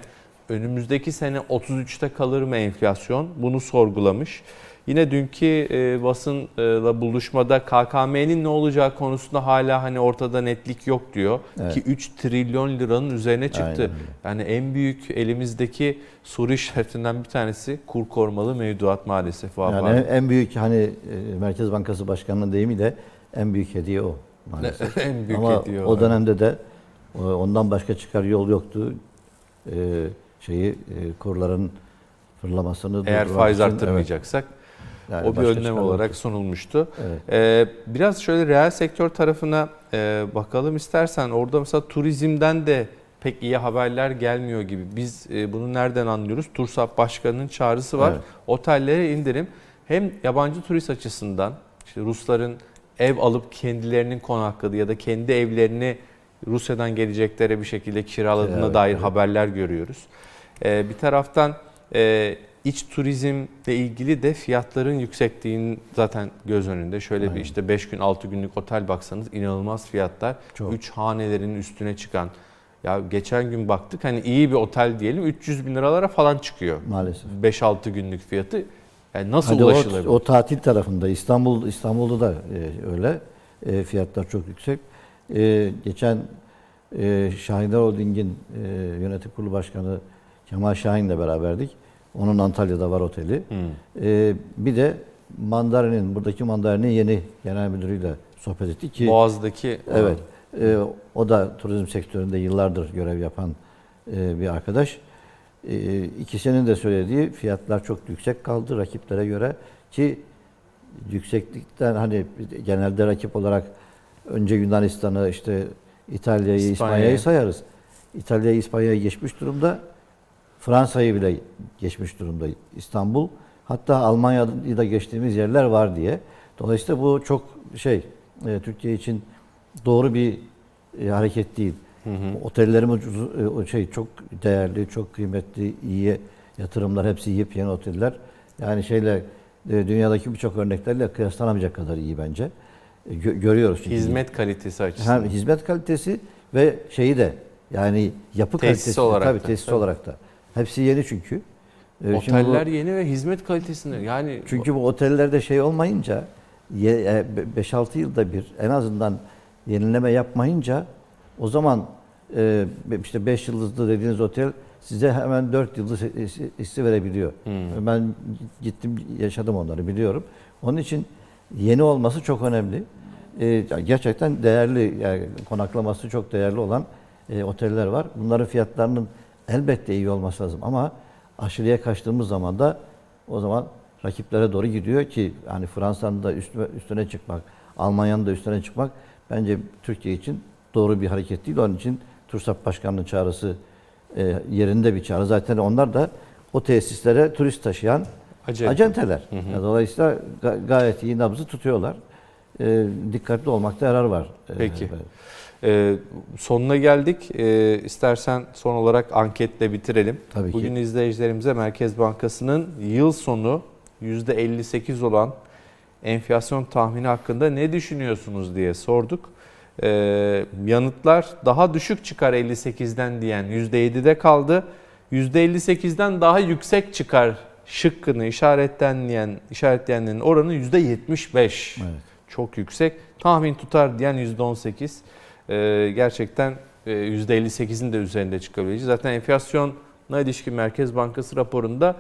önümüzdeki sene 33'te kalır mı enflasyon? Bunu sorgulamış. Yine dünkü e, basınla buluşmada KKM'nin ne olacağı konusunda hala hani ortada netlik yok diyor. Evet. Ki 3 trilyon liranın üzerine çıktı. Aynen. Yani en büyük elimizdeki soru işaretinden bir tanesi kur korumalı mevduat maalesef. Yani en, en büyük hani e, Merkez Bankası Başkanı'nın deyimiyle en büyük hediye o maalesef. en büyük Ama hediye o dönemde de e, ondan başka çıkar yol yoktu. Şeyi kurların fırlamasını Eğer faiz için, arttırmayacaksak evet. Yani o bir önlem olarak sunulmuştu. Evet. Ee, biraz şöyle reel sektör tarafına e, bakalım istersen. Orada mesela turizmden de pek iyi haberler gelmiyor gibi. Biz e, bunu nereden anlıyoruz? Tursap Başkanı'nın çağrısı var. Evet. Otellere indirim. Hem yabancı turist açısından işte Rusların ev alıp kendilerinin konakladığı ya da kendi evlerini Rusya'dan geleceklere bir şekilde kiraladığına Evet, dair evet. haberler görüyoruz. Ee, bir taraftan e, iç turizmle ilgili de fiyatların yüksekliğinin zaten göz önünde. Şöyle bir Aynen. işte 5 gün 6 günlük otel baksanız inanılmaz fiyatlar. Çok. 3 hanelerin üstüne çıkan. Ya geçen gün baktık hani iyi bir otel diyelim 300 bin liralara falan çıkıyor. Maalesef. 5-6 günlük fiyatı. Yani nasıl Hadi o, ulaşılabilir? o tatil tarafında İstanbul İstanbul'da da e, öyle. E, fiyatlar çok yüksek. E, geçen e, Şahinler Holding'in e, yönetim kurulu başkanı Kemal Şahin'le beraberdik. Onun Antalya'da var oteli. E, bir de Mandarin'in, buradaki Mandarin'in yeni genel müdürüyle sohbet ettik ki Boğaz'daki Evet. Ee, o da turizm sektöründe yıllardır görev yapan e, bir arkadaş. E, ikisinin de söylediği fiyatlar çok yüksek kaldı rakiplere göre ki yükseklikten hani genelde rakip olarak önce Yunanistan'ı işte İtalya'yı, İspanya'yı. İspanya'yı sayarız. İtalya'yı, İspanya'yı geçmiş durumda. Fransa'yı bile geçmiş durumda İstanbul. Hatta Almanya'yı da geçtiğimiz yerler var diye. Dolayısıyla bu çok şey e, Türkiye için doğru bir e, hareket değil. Otellerimiz ucuz- e, o şey çok değerli, çok kıymetli, iyi yatırımlar hepsi yepyeni oteller. Yani şeyle e, dünyadaki birçok örneklerle kıyaslanamayacak kadar iyi bence. e, gö- görüyoruz. Çünkü. Hizmet kalitesi açısından. Hem hizmet kalitesi ve şeyi de yani yapı Tesis kalitesi olarak tabii da, tesis tabii. olarak da. Hepsi yeni çünkü. Ee, şimdi bu- Oteller yeni ve hizmet kalitesinde yani çünkü bu otellerde şey olmayınca ye- e, be- 5-6 yılda bir en azından yenileme yapmayınca o zaman e, işte 5 yıldızlı dediğiniz otel size hemen 4 yıldız hissi- hissi verebiliyor. Hmm. Ben gittim yaşadım onları biliyorum. Onun için yeni olması çok önemli. E, gerçekten değerli yani konaklaması çok değerli olan e, oteller var. Bunların fiyatlarının elbette iyi olması lazım ama aşırıya kaçtığımız zaman da o zaman rakiplere doğru gidiyor ki hani Fransa'nın da üstüne, üstüne çıkmak, Almanya'nın da üstüne çıkmak bence Türkiye için doğru bir hareket değil. Onun için TURSAP Başkanı'nın çağrısı e, yerinde bir çağrı. Zaten onlar da o tesislere turist taşıyan Acente. acenteler. Yani Dolayısıyla ga- gayet iyi nabzı tutuyorlar. E, dikkatli olmakta yarar var. E, Peki. evet. Ee, sonuna geldik. Ee, istersen son olarak anketle bitirelim. Tabii ki. Bugün izleyicilerimize Merkez Bankası'nın yıl sonu %58 olan enflasyon tahmini hakkında ne düşünüyorsunuz diye sorduk. Ee, yanıtlar daha düşük çıkar 58'den diyen %7'de kaldı. %58'den daha yüksek çıkar şıkkını işaretleyen, işaretleyenlerin oranı %75. Evet. Çok yüksek. Tahmin tutar diyen %18. Ee, gerçekten e, %58'in de üzerinde çıkabileceği. Zaten enflasyona ilişkin Merkez Bankası raporunda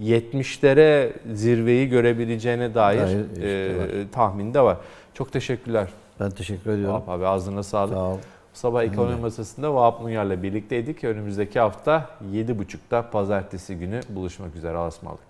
70'lere zirveyi görebileceğine dair Dair işte e, var. tahminde var. Çok teşekkürler. Ben teşekkür ediyorum. Vahap abi ağzına sağlık. Sağ ol. Bu sabah ekonomi masasında Vahap Munyar'la birlikteydik. Önümüzdeki hafta 7.30'da pazartesi günü buluşmak üzere. Allah'a ısmarladık.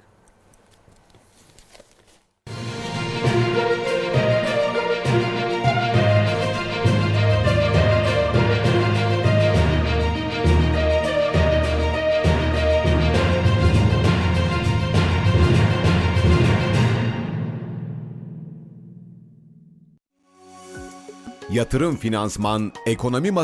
Yatırım Finansman Ekonomi Masası